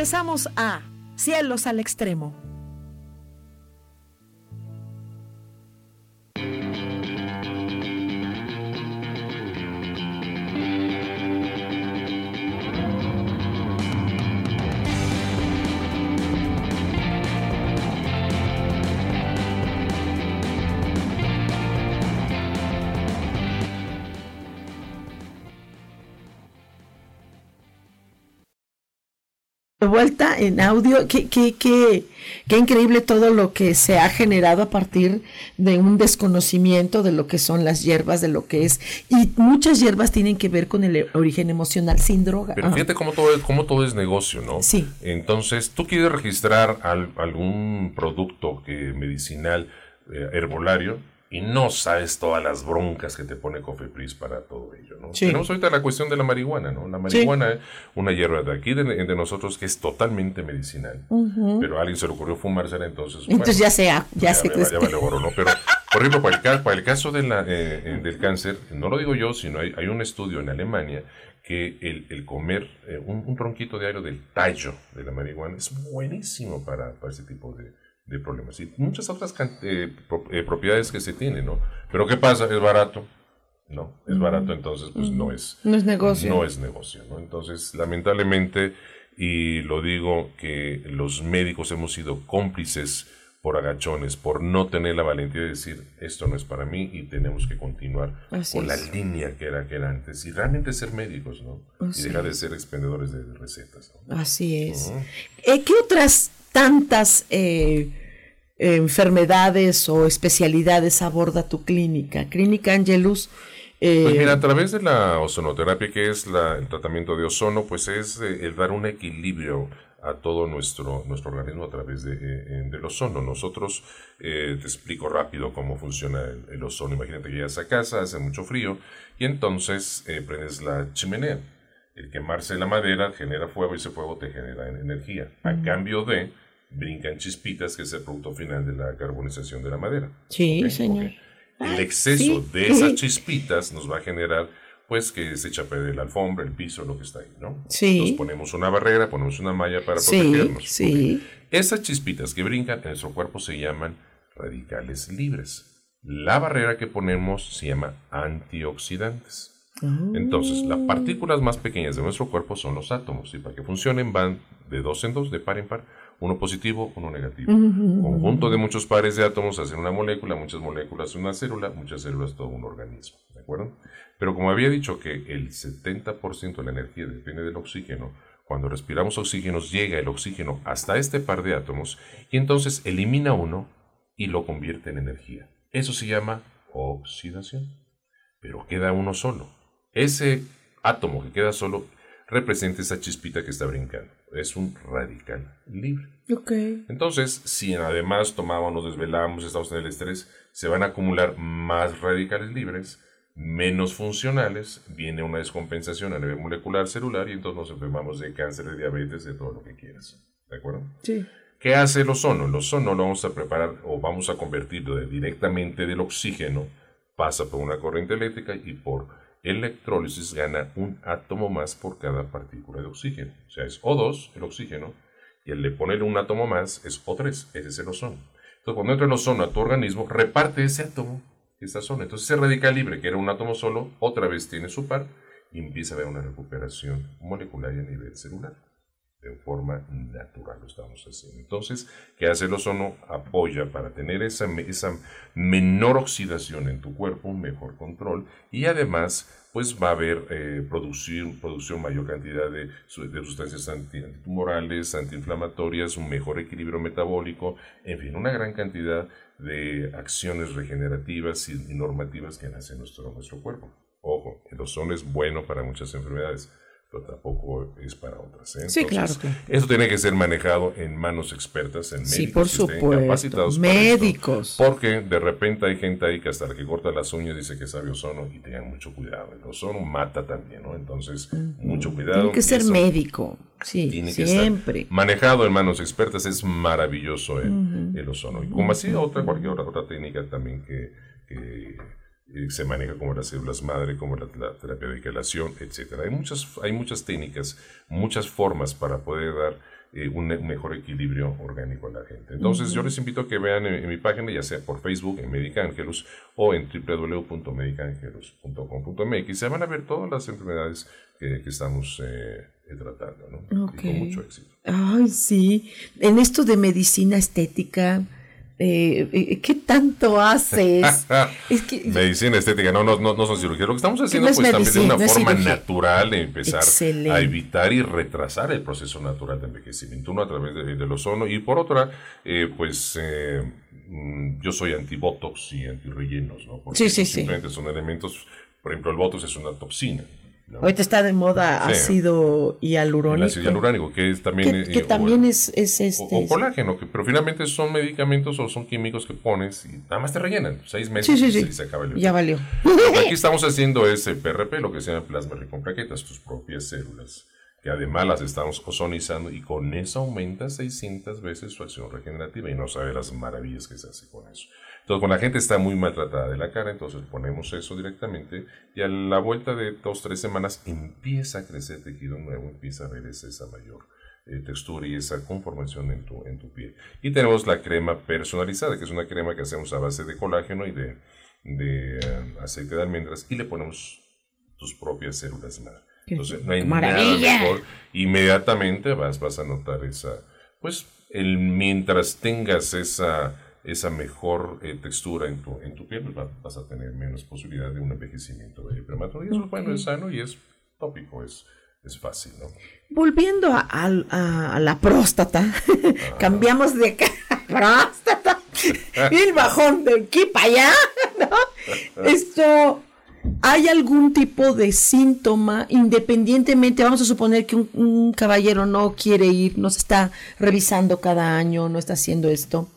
Regresamos a Cielos al Extremo. Vuelta en audio. Qué, qué, qué, qué increíble todo lo que se ha generado a partir de un desconocimiento de lo que son las hierbas, de lo que es. Y muchas hierbas tienen que ver con el origen emocional sin droga. Pero fíjate cómo todo, es, cómo todo es negocio, ¿no? Sí. Entonces, tú quieres registrar al- algún producto que medicinal, eh, herbolario, y no sabes todas las broncas que te pone Cofepris para todo ello, ¿no? Sí. Tenemos ahorita la cuestión de la marihuana, ¿no? La marihuana es una hierba de aquí, de, de nosotros, que es totalmente medicinal. Pero a alguien se le ocurrió fumársela, entonces... Entonces bueno, ya sea, ya, ya vale oro, ¿no? Pero, por ejemplo, para el, para el caso de la, eh, eh, del cáncer, no lo digo yo, sino hay, hay un estudio en Alemania que el, el comer eh, un, un tronquito diario del tallo de la marihuana es buenísimo para, para ese tipo de, de problemas. Y muchas otras eh, eh, propiedades que se tienen, ¿no? Pero ¿qué pasa? Es barato. No, es barato, entonces pues no es No es negocio. no es negocio, ¿no? Entonces, lamentablemente, y lo digo que los médicos hemos sido cómplices por agachones, por no tener la valentía de decir esto no es para mí y tenemos que continuar Así con la línea que era que era antes y realmente ser médicos, ¿no? Así y dejar de ser expendedores de recetas. ¿no? Así es. Eh, ¿Qué otras tantas eh, enfermedades o especialidades aborda tu clínica? Clínica Angelus. eh, Pues mira, a través de la ozonoterapia, que es la- el tratamiento de ozono, pues es eh, el dar un equilibrio a todo nuestro, nuestro organismo a través de, del ozono. Nosotros, eh, te explico rápido cómo funciona el, el ozono. Imagínate que llegas a casa, hace mucho frío, y entonces eh, prendes la chimenea. El quemarse la madera genera fuego y ese fuego te genera en- energía. A cambio de, brincan chispitas, que es el producto final de la carbonización de la madera. sí, Ok, señor. El exceso sí, de esas chispitas nos va a generar, pues, que se chapee la alfombra, el piso, lo que está ahí, ¿no? Sí. Entonces ponemos una barrera, ponemos una malla para Sí, protegernos. sí. Esas chispitas que brincan en nuestro cuerpo se llaman radicales libres. La barrera que ponemos se llama antioxidantes. Entonces, las partículas más pequeñas de nuestro cuerpo son los átomos y para que funcionen van de dos en dos, de par en par, uno positivo, uno negativo. Conjunto de muchos pares de átomos hacen una molécula, muchas moléculas una célula, muchas células todo un organismo, ¿de acuerdo? Pero como había dicho que el 70% de la energía depende del oxígeno, cuando respiramos oxígeno llega el oxígeno hasta este par de átomos y entonces elimina uno y lo convierte en energía. Eso se llama oxidación. Pero queda uno solo. Ese átomo que queda solo representa esa chispita que está brincando. Es un radical libre. Entonces, si además tomamos, nos desvelamos, estamos en el estrés, se van a acumular más radicales libres, menos funcionales, viene una descompensación a nivel molecular celular y entonces nos enfermamos de cáncer, de diabetes, de todo lo que quieras. ¿De acuerdo? Sí. ¿Qué hace el ozono? El ozono lo vamos a preparar o vamos a convertirlo de- directamente del oxígeno, pasa por una corriente eléctrica y por electrólisis gana un átomo más por cada partícula de oxígeno. O sea, es O2, el oxígeno, y el de ponerle un átomo más es O3, ese es el ozono. Entonces, cuando entra el ozono a tu organismo, reparte ese átomo, esta zona. Entonces, ese radical libre, que era un átomo solo, otra vez tiene su par y empieza a haber una recuperación molecular y a nivel celular de forma natural lo estamos haciendo. Entonces, ¿qué hace el ozono? Apoya para tener esa, esa menor oxidación en tu cuerpo, mejor control y además pues va a haber eh, producir, producción mayor cantidad de, su- de sustancias anti- antitumorales, antiinflamatorias, un mejor equilibrio metabólico, en fin, una gran cantidad de acciones regenerativas y, normativas que hacen nuestro, nuestro cuerpo. Ojo, el ozono es bueno para muchas enfermedades, pero tampoco es para otras. ¿eh? Sí, claro, Entonces, claro. Eso tiene que ser manejado en manos expertas, en Sí, médicos por que estén supuesto. capacitados esto. Médicos. Porque de repente hay gente ahí que hasta la que corta las uñas dice que sabe ozono y tengan mucho cuidado. El ozono mata también, ¿no? Entonces, mucho cuidado. Tiene que ser eso médico. Sí, tiene que siempre. estar manejado en manos expertas. Es maravilloso el, ozono. Y como así otra, cualquier otra, otra técnica también que, que, se maneja como las células madre, como la, la terapia de quelación, etcétera. Hay muchas, hay muchas técnicas, muchas formas para poder dar eh, un, un mejor equilibrio orgánico a la gente. Entonces, Ujú. yo les invito a que vean en, en mi página, ya sea por Facebook, en Medica Angelus, o en www.medicangelus.com.mx. Se van a ver todas las enfermedades que, que estamos eh, eh, tratando, ¿no? Ok. Y con mucho éxito. Ay, sí. En esto de medicina estética, eh, eh, ¿qué tanto haces? es que, medicina estética, no, no, no, no son cirugías. Lo que estamos haciendo pues también de una forma cirugía. natural de empezar Excelente. a evitar y retrasar el proceso natural de envejecimiento, uno a través de- del ozono y por otra, eh, pues eh, mm, yo soy anti-botox y anti-rellenos, ¿no? Porque Sí, sí, sí. simplemente son elementos, por ejemplo, el botox es una toxina. ¿No? ahorita está de moda Sí. ácido El hialurónico. ácido hialurónico, que es también... que, eh, o- es, es este. o colágeno, que, pero finalmente son medicamentos o son químicos que pones y nada más te rellenan. Seis meses Sí, sí, y se acaba el Ya valió. Lo que aquí estamos haciendo es el PRP, lo que se llama plasma rico en plaquetas, tus propias células, que además las estamos ozonizando y con eso aumenta 600 veces su acción regenerativa y no sabe las maravillas que se hace con eso. Entonces, cuando la gente está muy maltratada de la cara, entonces ponemos eso directamente y a la vuelta de dos, tres semanas empieza a crecer tejido nuevo, empieza a ver esa, mayor eh, textura y esa conformación en tu, en tu piel. Y tenemos la crema personalizada, que es una crema que hacemos a base de colágeno y de, de eh, aceite de almendras y le ponemos tus propias células madre. Entonces, no hay maravilla. nada mejor. Inmediatamente vas, vas a notar esa, pues, el, mientras tengas esa, esa mejor eh, textura en tu, en tu piel, pues, va- vas a tener menos posibilidad de un envejecimiento prematuro. Y eso es bueno, es sano y es tópico, es, es fácil, ¿no? Volviendo a, a- a- a la próstata, cambiamos de próstata, y el bajón de aquí para allá, ¿no? Esto, ¿hay algún tipo de síntoma, independientemente, vamos a suponer que un, un caballero no quiere ir, no se está revisando cada año, no está haciendo esto,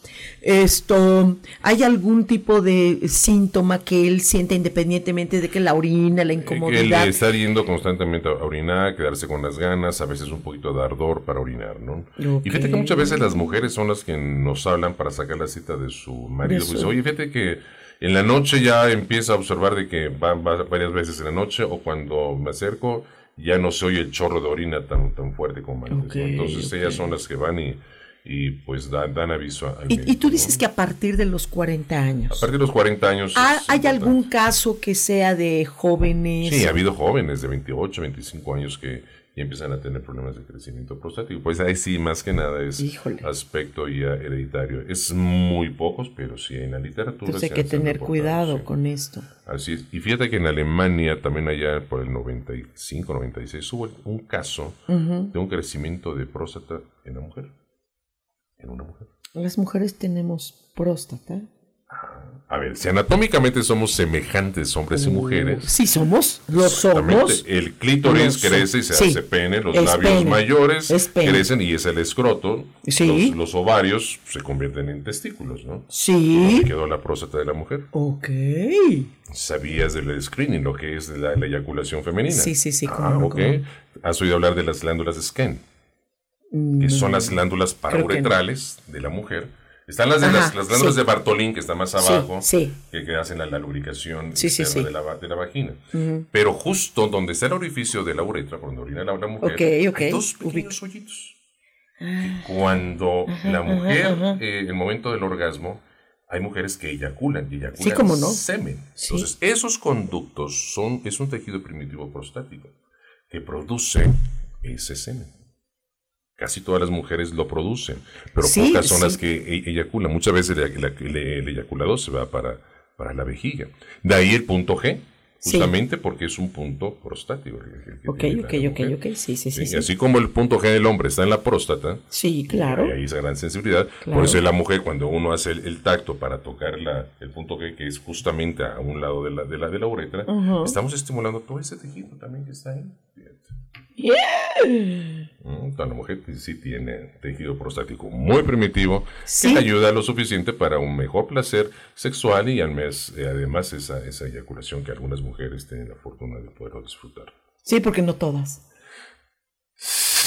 esto, ¿hay algún tipo de síntoma que él siente independientemente de que la orina, la Eh, Que incomodidad? le está yendo constantemente a orinar, quedarse con las ganas, a veces un poquito de ardor para orinar, ¿no? Y fíjate que muchas veces las mujeres son las que nos hablan para sacar la cita de su marido. De su- Pues, Oye, fíjate que en la noche ya empieza a observar de que va, va varias veces en la noche o cuando me acerco ya no se oye el chorro de orina tan, tan fuerte como antes. Entonces ellas son las que van y, y pues dan, dan aviso al Y, y médico, tú ¿no? dices que a partir de los 40 años. A partir de los 40 años... ¿Ha- es ¿Hay algún caso que sea de jóvenes? Sí, ha habido jóvenes de 28, 25 años que ya empiezan a tener problemas de crecimiento prostático. Pues ahí sí, más que nada es aspecto ya hereditario. Es muy pocos, pero sí en la literatura. Entonces hay que tener cuidado sí. con esto. Así es. Y fíjate que en Alemania, también allá por el 95, 96, hubo un caso de un crecimiento de próstata en la mujer. En una mujer. Las mujeres tenemos próstata. A ver, si anatómicamente somos semejantes hombres y mujeres. Sí, somos. Lo somos. El clítoris crece y se sí. hace pene, los labios pene. mayores crecen y es el escroto. Sí. Los, los ovarios se convierten en testículos, ¿no? Sí. Donde quedó la próstata de la mujer. Ok. ¿Sabías del screening, lo que es la, la eyaculación femenina? Sí, sí, sí, Ah, ok. cómo no. ¿Has oído hablar de las glándulas Skene? Que son las glándulas Mm, no. parauretrales de la mujer. Están las, de Ajá, las, las glándulas sí. de Bartolín, que están más Sí, abajo, sí. Que, que hacen la, la lubricación Sí, sí, sí. De, la, de la vagina. Ujú. Pero justo donde está el orificio de la uretra, por donde orina la, la mujer, Ok, ok. hay dos pequeños hoyitos. Cuando la mujer, ajá, eh, el momento del orgasmo, hay mujeres que eyaculan y eyaculan Sí, cómo no. semen. Sí. Entonces, esos conductos son, es un tejido primitivo prostático que produce ese semen. Casi todas las mujeres lo producen, pero Sí, pocas son sí. las que e- eyaculan. Muchas veces el, el- eyaculador se va para, para la vejiga. De ahí el punto G, Sí. justamente porque es un punto prostático. Ok, ok, ok, ok. Sí, sí, sí. Sí, sí. Así como el punto G del hombre está en la próstata, Sí, claro. hay ahí esa gran sensibilidad. Claro. Por eso la mujer, cuando uno hace el, el tacto para tocar la, el punto G, que es justamente a un lado de la, de la, de la uretra, estamos estimulando todo ese tejido también que está ahí. Mm, La mujer sí tiene tejido prostático muy primitivo Sí. que le ayuda lo suficiente para un mejor placer sexual y eh, además esa, esa eyaculación que algunas mujeres tienen la fortuna de poder disfrutar. Sí, porque no todas.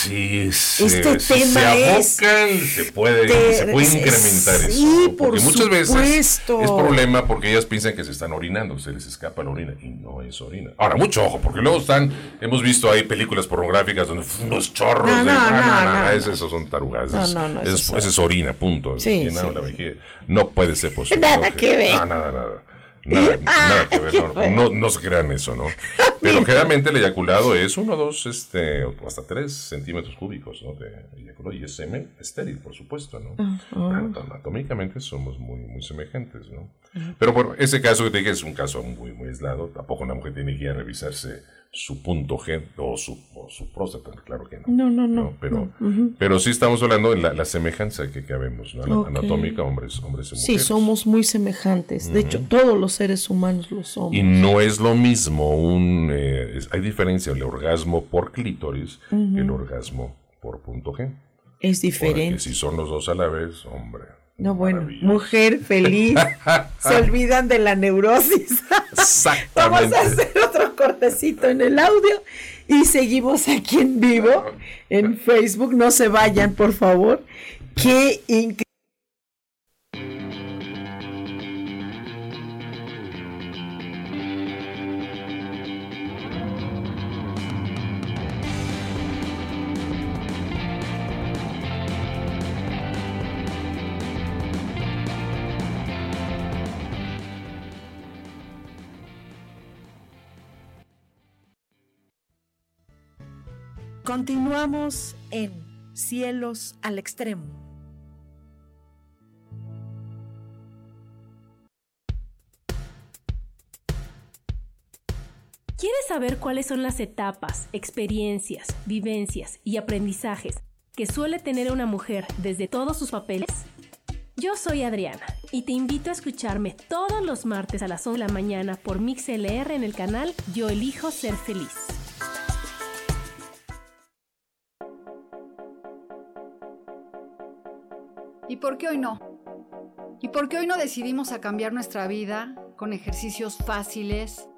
Sí, se, Este si tema se es abocan, se puede, se incrementar eso. sí, ¿no? Porque por muchas veces supuesto. es problema porque ellas piensan que se están orinando, se les escapa la orina y no es orina. Ahora, mucho ojo, porque luego están, hemos visto ahí películas pornográficas donde unos chorros No, de. no, no, no, es- Esos son tarugas. No, es- no, no, es, eso esa es orina, punto. Sí, sí. No puede ser posible. Nada que ver. Nada, nada. Nada, Ah, nada que ver, no, no, no se crean eso, ¿no? Pero generalmente el eyaculado es uno, dos, este, hasta tres centímetros cúbicos, ¿no? De eyaculado y es semen estéril, por supuesto, ¿no? Anato- Anatómicamente somos muy, muy semejantes, ¿no? Pero bueno, ese caso que te dije es un caso muy, muy aislado. Tampoco una mujer tiene que ir a revisarse su punto G o su, o su próstata, claro que no. No, no, no. pero, no, pero sí estamos hablando de la, la semejanza que, que habemos, ¿no? Anatómica, hombres, hombres y Sí, mujeres. somos muy semejantes. De hecho, todos los seres humanos lo somos. Y no es lo mismo un... eh, hay diferencia el orgasmo por clítoris que el orgasmo por punto G. Es Porque diferente. si son los dos a la vez, hombre. No, bueno, mujer feliz. Se olvidan de la neurosis. Vamos a hacer otro cortecito en el audio y seguimos aquí en vivo en Facebook. No se vayan, por favor. Qué increíble. Continuamos en Cielos al Extremo. ¿Quieres saber cuáles son las etapas, experiencias, vivencias y aprendizajes que suele tener una mujer desde todos sus papeles? Yo soy Adriana y te invito a escucharme todos los martes a las 11 de la mañana por MixLR en el canal Yo elijo ser feliz. ¿Y por qué hoy no? ¿Y por qué hoy no decidimos cambiar nuestra vida con ejercicios fáciles,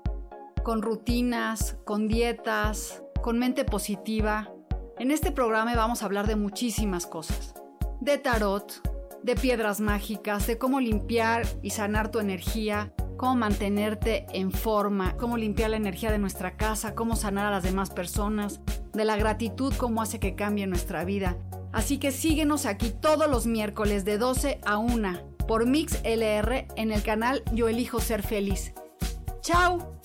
con rutinas, con dietas, con mente positiva? En este programa vamos a hablar de muchísimas cosas. De tarot, de piedras mágicas, de cómo limpiar y sanar tu energía, cómo mantenerte en forma, cómo limpiar la energía de nuestra casa, cómo sanar a las demás personas, de la gratitud, cómo hace que cambie nuestra vida. Así que síguenos aquí todos los miércoles de 12 a 1 por Mix LR en el canal Yo elijo ser feliz. ¡Chao!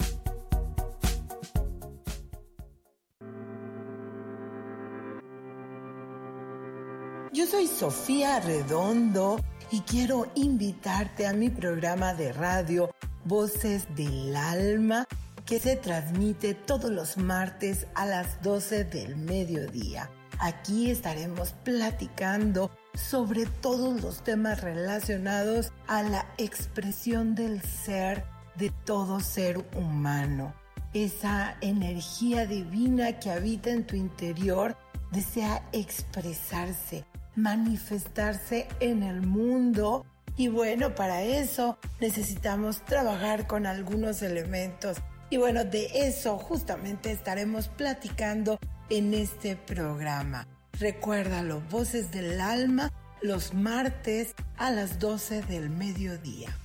Yo soy Sofía Redondo y quiero invitarte a mi programa de radio Voces del Alma que se transmite todos los martes a las 12 del mediodía. Aquí estaremos platicando sobre todos los temas relacionados a la expresión del ser de todo ser humano. Esa energía divina que habita en tu interior desea expresarse, manifestarse en el mundo y bueno, para eso necesitamos trabajar con algunos elementos. Y bueno, de eso justamente estaremos platicando en este programa. Recuérdalo, Voces del Alma, los martes a las 12 del mediodía.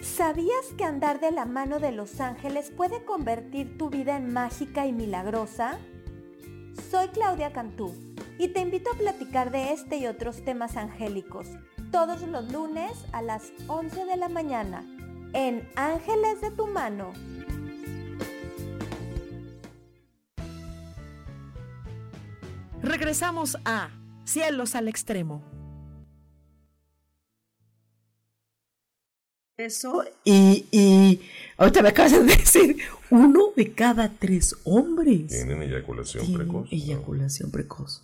¿Sabías que andar de la mano de los ángeles puede convertir tu vida en mágica y milagrosa? Soy Claudia Cantú y te invito a platicar de este y otros temas angélicos todos los lunes a las 11 de la mañana en Ángeles de tu mano. Regresamos a Cielos al Extremo. Eso, y, y ahorita me acabas de decir, uno de cada tres hombres Tienen eyaculación precoz. ¿no? eyaculación precoz.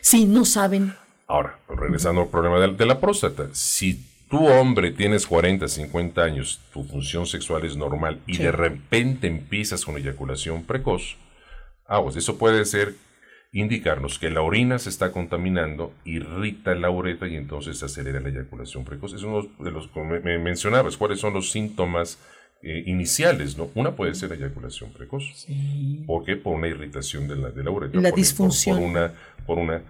Sí, no saben. Ahora, regresando al problema de, de la próstata. Si tú, hombre, tienes 40, 50 años, tu función sexual es normal y Sí. de repente empiezas con eyaculación precoz, aguas, eso puede ser indicarnos que la orina se está contaminando, irrita la uretra y entonces se acelera la eyaculación precoz. Es uno de los que me mencionabas, cuáles son los síntomas eh, iniciales, ¿no? Una puede ser eyaculación precoz. ¿Por qué? Por una irritación de la, de la uretra. La por- disfunción. Por, una, por una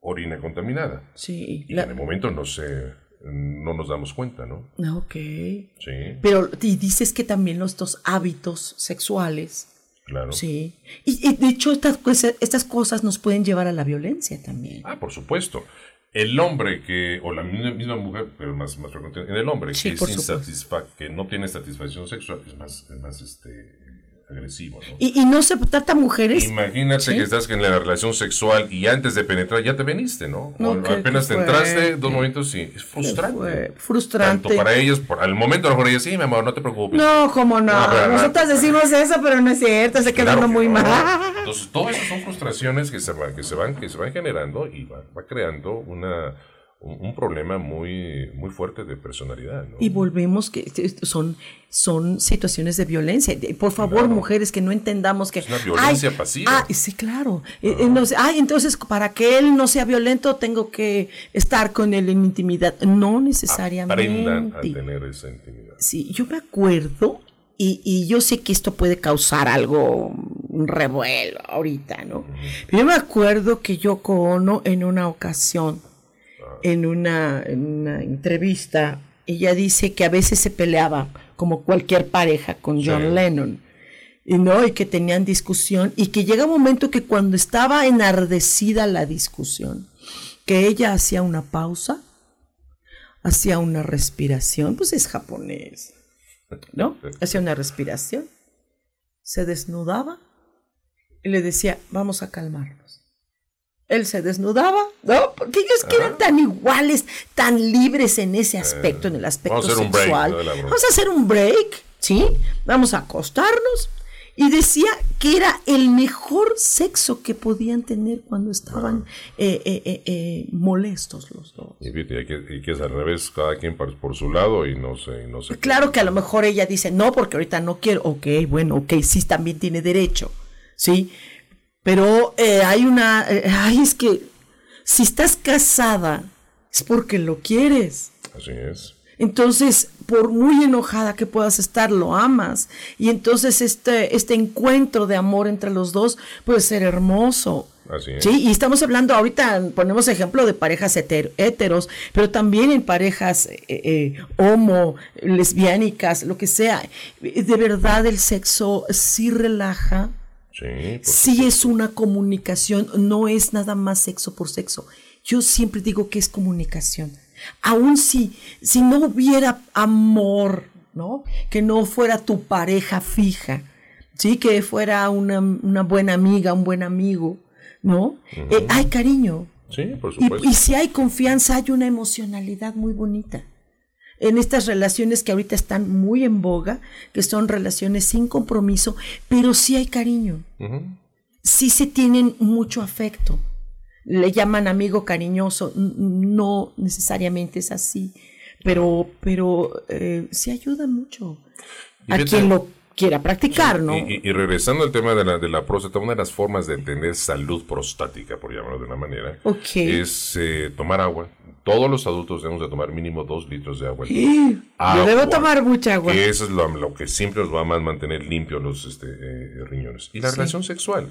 orina contaminada. Sí. Y en el momento no se, no nos damos cuenta, ¿no? Ok. Sí. Pero y dices que también dos hábitos sexuales Claro. Sí. Y, y de hecho, estas, estas cosas nos pueden llevar a la violencia también. Ah, por supuesto. El hombre que, o la misma mujer, pero más, más frecuente, en el hombre Sí, que, es insatisfa- que no tiene satisfacción sexual, es más, es más este, agresivo, ¿no? Y, y no se trata a mujeres. Imagínate ¿Sí? que estás en la relación sexual y antes de penetrar ya te veniste, ¿no? No, O qué- apenas te entraste, dos momentos, sí. Es frustrante. frustrante. Tanto para ellos, por, al momento a lo mejor ellas, sí, mi amor, no te preocupes. No, como no. No, Nosotras decimos eso, pero no es cierto, se Claro uno que muy mal. Entonces, todas esas son frustraciones que se van, que se van, que se van generando y va, va creando una, un, un problema muy, muy fuerte de personalidad, ¿no? Y volvemos que son, son situaciones de violencia. Por favor, Claro. mujeres, que no entendamos que... Es una violencia Ay, pasiva. Ah, sí, claro. Eh, eh, no sé, ay, entonces, para que él no sea violento, tengo que estar con él en intimidad. No necesariamente. Aprendan a tener esa intimidad. Sí, yo me acuerdo, y, y yo sé que esto puede causar algo, un revuelo ahorita, ¿no? Yo me acuerdo que Yoko Ono en una ocasión, en una, en una entrevista, ella dice que a veces se peleaba, como cualquier pareja, con John Sí. Lennon. Y no, y que tenían discusión, y que llega un momento que cuando estaba enardecida la discusión, que ella hacía una pausa, hacía una respiración, pues es japonés, ¿no? Hacía una respiración, se desnudaba y le decía, vamos a calmarnos. Él se desnudaba, ¿no? Porque ellos que eran tan iguales, tan libres en ese aspecto, en el aspecto vamos break, sexual. vamos a hacer un break, ¿sí? Vamos a acostarnos. Y decía que era el mejor sexo que podían tener cuando estaban eh, eh, eh, eh, molestos los dos. Y hay que, y que es al revés, cada quien por, por su lado y no sé, no sé. Claro que a lo mejor ella dice, no, porque ahorita no quiero. Ok, bueno, ok, sí, también tiene derecho, ¿sí? Pero eh, hay una... eh, ay, es que si estás casada es porque lo quieres. Así es. Entonces, por muy enojada que puedas estar, lo amas. Y entonces este, este encuentro de amor entre los dos puede ser hermoso. Así es. Sí, y estamos hablando ahorita, ponemos ejemplo de parejas heter- heteros, pero también en parejas eh, eh, homo, lesbiánicas, lo que sea. De verdad el sexo sí relaja, Sí, sí es una comunicación, no es nada más sexo por sexo. Yo siempre digo que es comunicación. Aún si, si no hubiera amor, ¿no? Que no fuera tu pareja fija, sí, que fuera una, una buena amiga, un buen amigo, ¿no? Eh, hay cariño. Sí, por Y, supuesto. y si hay confianza, hay una emocionalidad muy bonita. En estas relaciones que ahorita están muy en boga, que son relaciones sin compromiso, pero sí hay cariño, Ujú. sí se tienen mucho afecto. Le llaman amigo cariñoso, no necesariamente es así, pero, pero eh, sí ayuda mucho Y a quien lo quiera practicar, ¿no? Y, y- regresando al tema de la, de la próstata, una de las formas de tener salud prostática, por llamarlo de una manera, Ok. es eh, tomar agua. Todos los adultos debemos de tomar mínimo dos litros de agua. al día. Sí, Yo debo tomar mucha agua. Que eso es lo, lo que siempre nos va a mantener limpios los este, eh, riñones. Y la Sí. relación sexual.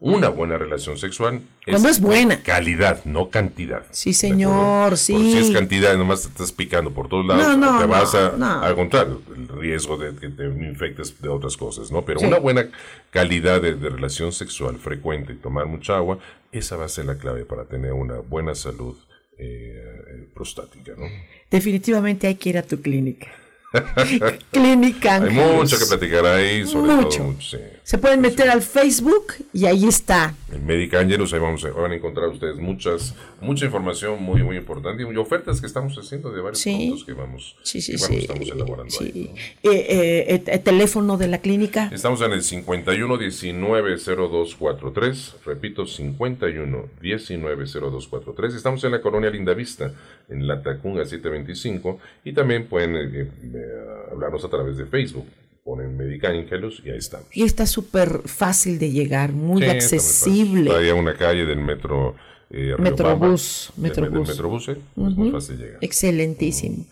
Una buena relación sexual Cuando es buena. Calidad, no cantidad. Sí, señor, sí. Porque si es cantidad, nomás te estás picando por todos lados, No, no, te vas no, a, contrario, el riesgo de que te infectes de otras cosas, ¿no? Pero Sí. una buena calidad de, de relación sexual frecuente y tomar mucha agua, esa va a ser la clave para tener una buena salud eh, prostática, ¿no? Definitivamente hay que ir a tu clínica. Clínica Hay mucho que platicar ahí, sobre Mucho. todo mucho, sí. Se pueden meter al Facebook y ahí está. En Medic Angelus, ahí vamos a, van a encontrar ustedes muchas, mucha información muy, muy importante y ofertas que estamos haciendo de varios Sí. productos que vamos, Sí, sí, que vamos- estamos elaborando ahí. Sí. Eh, eh, eh, eh, teléfono de la clínica. Estamos en el 51 19 0243, repito, 51 19 0243. Estamos en la colonia Lindavista, en la Tacunga 725, y también pueden eh, eh, hablarnos a través de Facebook. Ponen Medic Angelus y ahí estamos. Y está súper fácil de llegar, muy Sí, accesible. A una calle del metro eh, Metrobús, del- Metrobús. Del Metrobús, eh, es muy fácil llegar. Excelentísimo.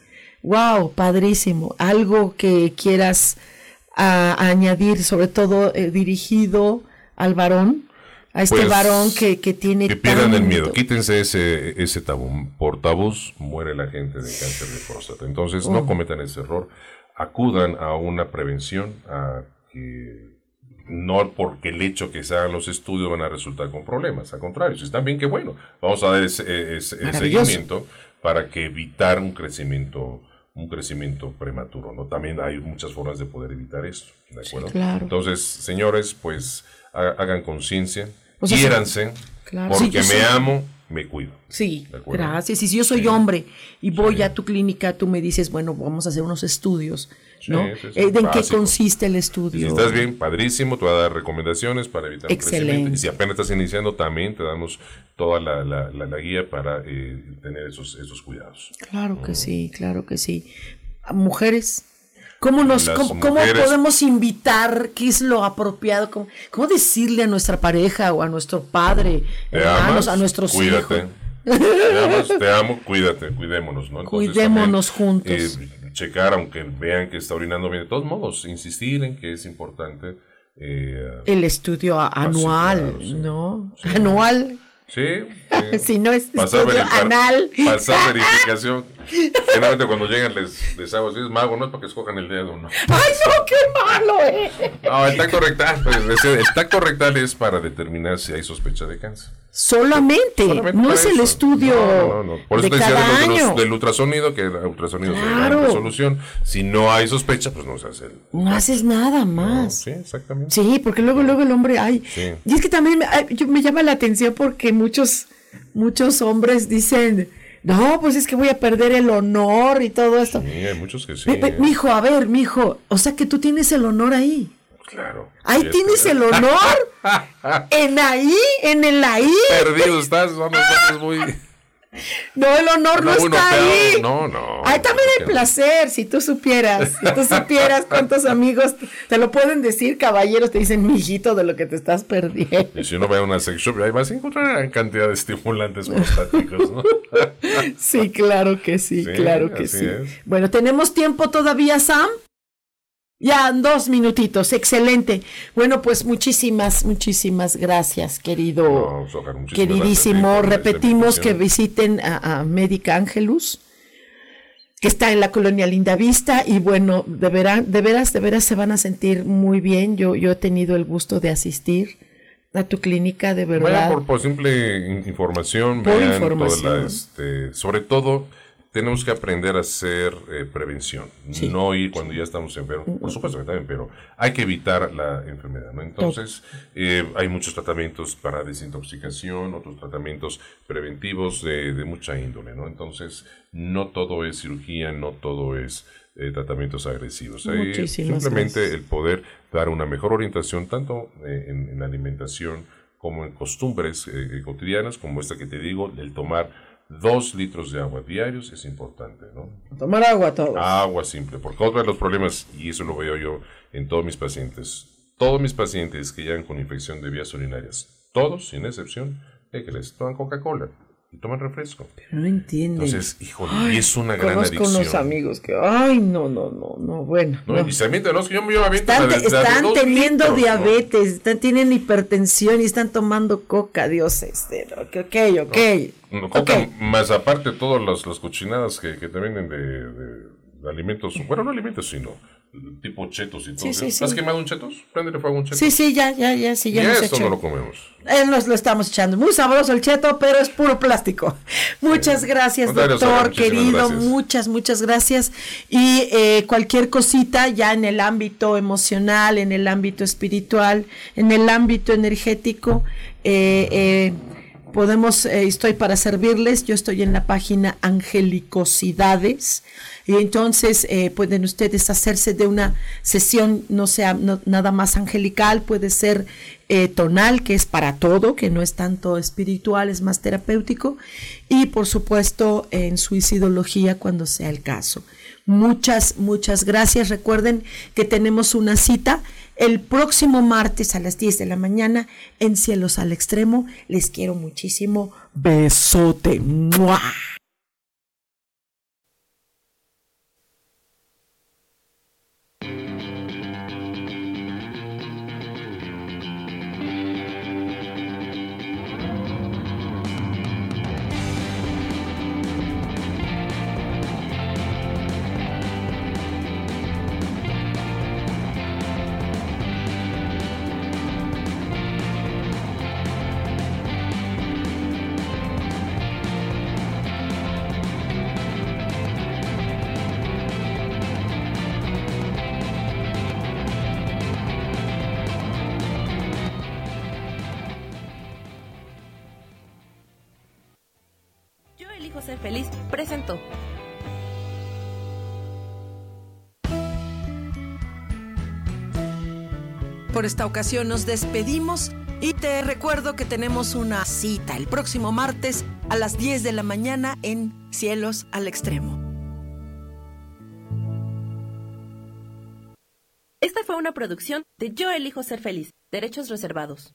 Wow, padrísimo. Algo que quieras ah, añadir, sobre todo eh, dirigido al varón, a este Pues, varón que, que tiene Que pierdan el tanto- miedo, quítense ese, ese tabú. Por tabús muere la gente de cáncer de próstata. Entonces no Oh. cometan ese error. Acudan a una prevención, a que no porque el hecho que se hagan los estudios van a resultar con problemas, al contrario, si están bien, qué bueno. Vamos a dar ese, ese- ese seguimiento para que evitar un crecimiento un crecimiento prematuro, ¿no? También hay muchas formas de poder evitar esto, ¿de acuerdo? claro. Entonces, señores, pues ha- hagan conciencia, O sea, quiéranse, Claro. Porque me soy- amo, me cuido. Sí, gracias. Y si yo soy hombre y voy a tu clínica, tú me dices, bueno, vamos a hacer unos estudios, ¿no? Sí, sí, sí, Eh, ¿De en qué consiste el Y estudio? Si estás bien, padrísimo, te voy a dar recomendaciones para evitar Excelente. crecimiento. Y si apenas estás iniciando, también te damos toda la, la- la- la guía para eh, tener esos, esos cuidados. Claro que sí, claro que sí. Mujeres, ¿cómo, nos, cómo, podemos invitar? ¿Qué es lo apropiado? ¿Cómo, cómo decirle a nuestra pareja o a nuestro padre, hermanos, amas, a nuestros cuídate. hijos? Te amas, te amo, cuídate, cuidémonos, ¿no? Entonces, Cuidémonos también, juntos. eh, checar, aunque vean que está orinando bien. De todos modos, insistir en que es importante. eh, El estudio a- anual, ¿no? Anual. Sí, sí. Si no es Pasar, anal. pasar verificación. Generalmente cuando llegan les, les hago así, es mago, no es para que escojan el dedo, ¿no? ¡Ay, no, qué malo, eh! No, el tacto rectal, pues, el tacto rectal es para determinar si hay sospecha de cáncer. Solamente, Solamente no es el eso. estudio No, no, no. Por eso de te decía cada del, año. del ultrasonido, que el ultrasonido es Claro. gran resolución. Si no hay sospecha, pues no se hace el. No haces nada más. Sí, exactamente. Sí, porque luego, luego el hombre, ay. Sí. Y es que también me, ay, yo- me llama la atención porque muchos, muchos hombres dicen, no, pues es que voy a perder el honor y todo esto. Sí, hay muchos que sí. Mi hijo, mijo, a ver, mijo, o sea que tú tienes el honor ahí. Claro. Ahí tienes el honor. en ahí, en el ahí. Perdido estás, vamos, muy. No, el honor no, No, está peor. ahí. No, no. Ahí también hay placer, si tú supieras, si tú supieras cuántos amigos te lo pueden decir, caballeros, te dicen, mijito, de lo que te estás perdiendo. Y si uno a una sex shop, ahí vas a encontrar gran cantidad de estimulantes prostáticos, ¿no? Sí, claro que sí, Sí, claro que sí. es. Bueno, ¿tenemos tiempo todavía, Sam? Ya, dos minutitos, excelente. Bueno, pues muchísimas, muchísimas gracias, querido, No, Sojar, muchísimas queridísimo. gracias esta Repetimos que visiten a, a Médica Ángelus, que está en la colonia Linda Vista, y bueno, de, vera- de veras, de veras se van a sentir muy bien. Yo, yo he tenido el gusto de asistir a tu clínica, de verdad. Vayan por, por simple in- información, Por vean información. toda la, este, sobre todo tenemos que aprender a hacer eh, prevención, no ir cuando ya estamos enfermos, por supuesto que también, pero hay que evitar la enfermedad, ¿no? Entonces, eh, hay muchos tratamientos para desintoxicación, otros tratamientos preventivos de, de mucha índole, ¿no? Entonces, no todo es cirugía, no todo es eh, tratamientos agresivos. Hay simplemente gracias. el poder dar una mejor orientación tanto en, en alimentación como en costumbres cotidianas, como esta que te digo, el tomar dos litros de agua diarios es importante, ¿no? Tomar agua todos. Agua simple, porque otro de los problemas, y eso lo veo yo en todos mis pacientes, todos mis pacientes que llegan con infección de vías urinarias, todos, sin excepción, ¿qué crees? Toman Coca-Cola y toman refresco. No entienden. Entonces, híjole, Ay, y es una gran conozco adicción. unos amigos que, ay, no, no, no, no, bueno. ¿no? no. Y se avientan, no, es que yo me yo Están, de- están teniendo litros, ¿no? diabetes, están, tienen hipertensión y están tomando coca, Dios, este, no, que- ok, ok. No, coca, más aparte todas las, las cochinadas que, que te venden de, de- de alimentos, bueno, no alimentos, sino tipo chetos y todo. Sí. ¿Has quemado un chetos? Préndele fuego a un chetos. Sí, sí, ya, ya, ya, sí, ya y eso no lo comemos. Eh, nos lo estamos echando. Muy sabroso el cheto, pero es puro plástico. Muchas gracias, Sara, doctor, querido. gracias. Muchas, muchas gracias. Y eh, cualquier cosita ya en el ámbito emocional, en el ámbito espiritual, en el ámbito energético, eh, eh, podemos, eh, estoy para servirles. Yo estoy en la página Angelicosidades. Y entonces eh, pueden ustedes hacerse de una sesión, no sea no- nada más angelical, puede ser eh, tonal, que es para todo, que no es tanto espiritual, es más terapéutico. Y por supuesto en suicidología cuando sea el caso. Muchas, muchas gracias. Recuerden que tenemos una cita el próximo martes a las 10 de la mañana en Cielos al Extremo. Les quiero muchísimo. Besote. ¡Mua! Por esta ocasión nos despedimos y te recuerdo que tenemos una cita el próximo martes a las 10 de la mañana en Cielos al Extremo. Esta fue una producción de Yo elijo ser feliz, derechos reservados.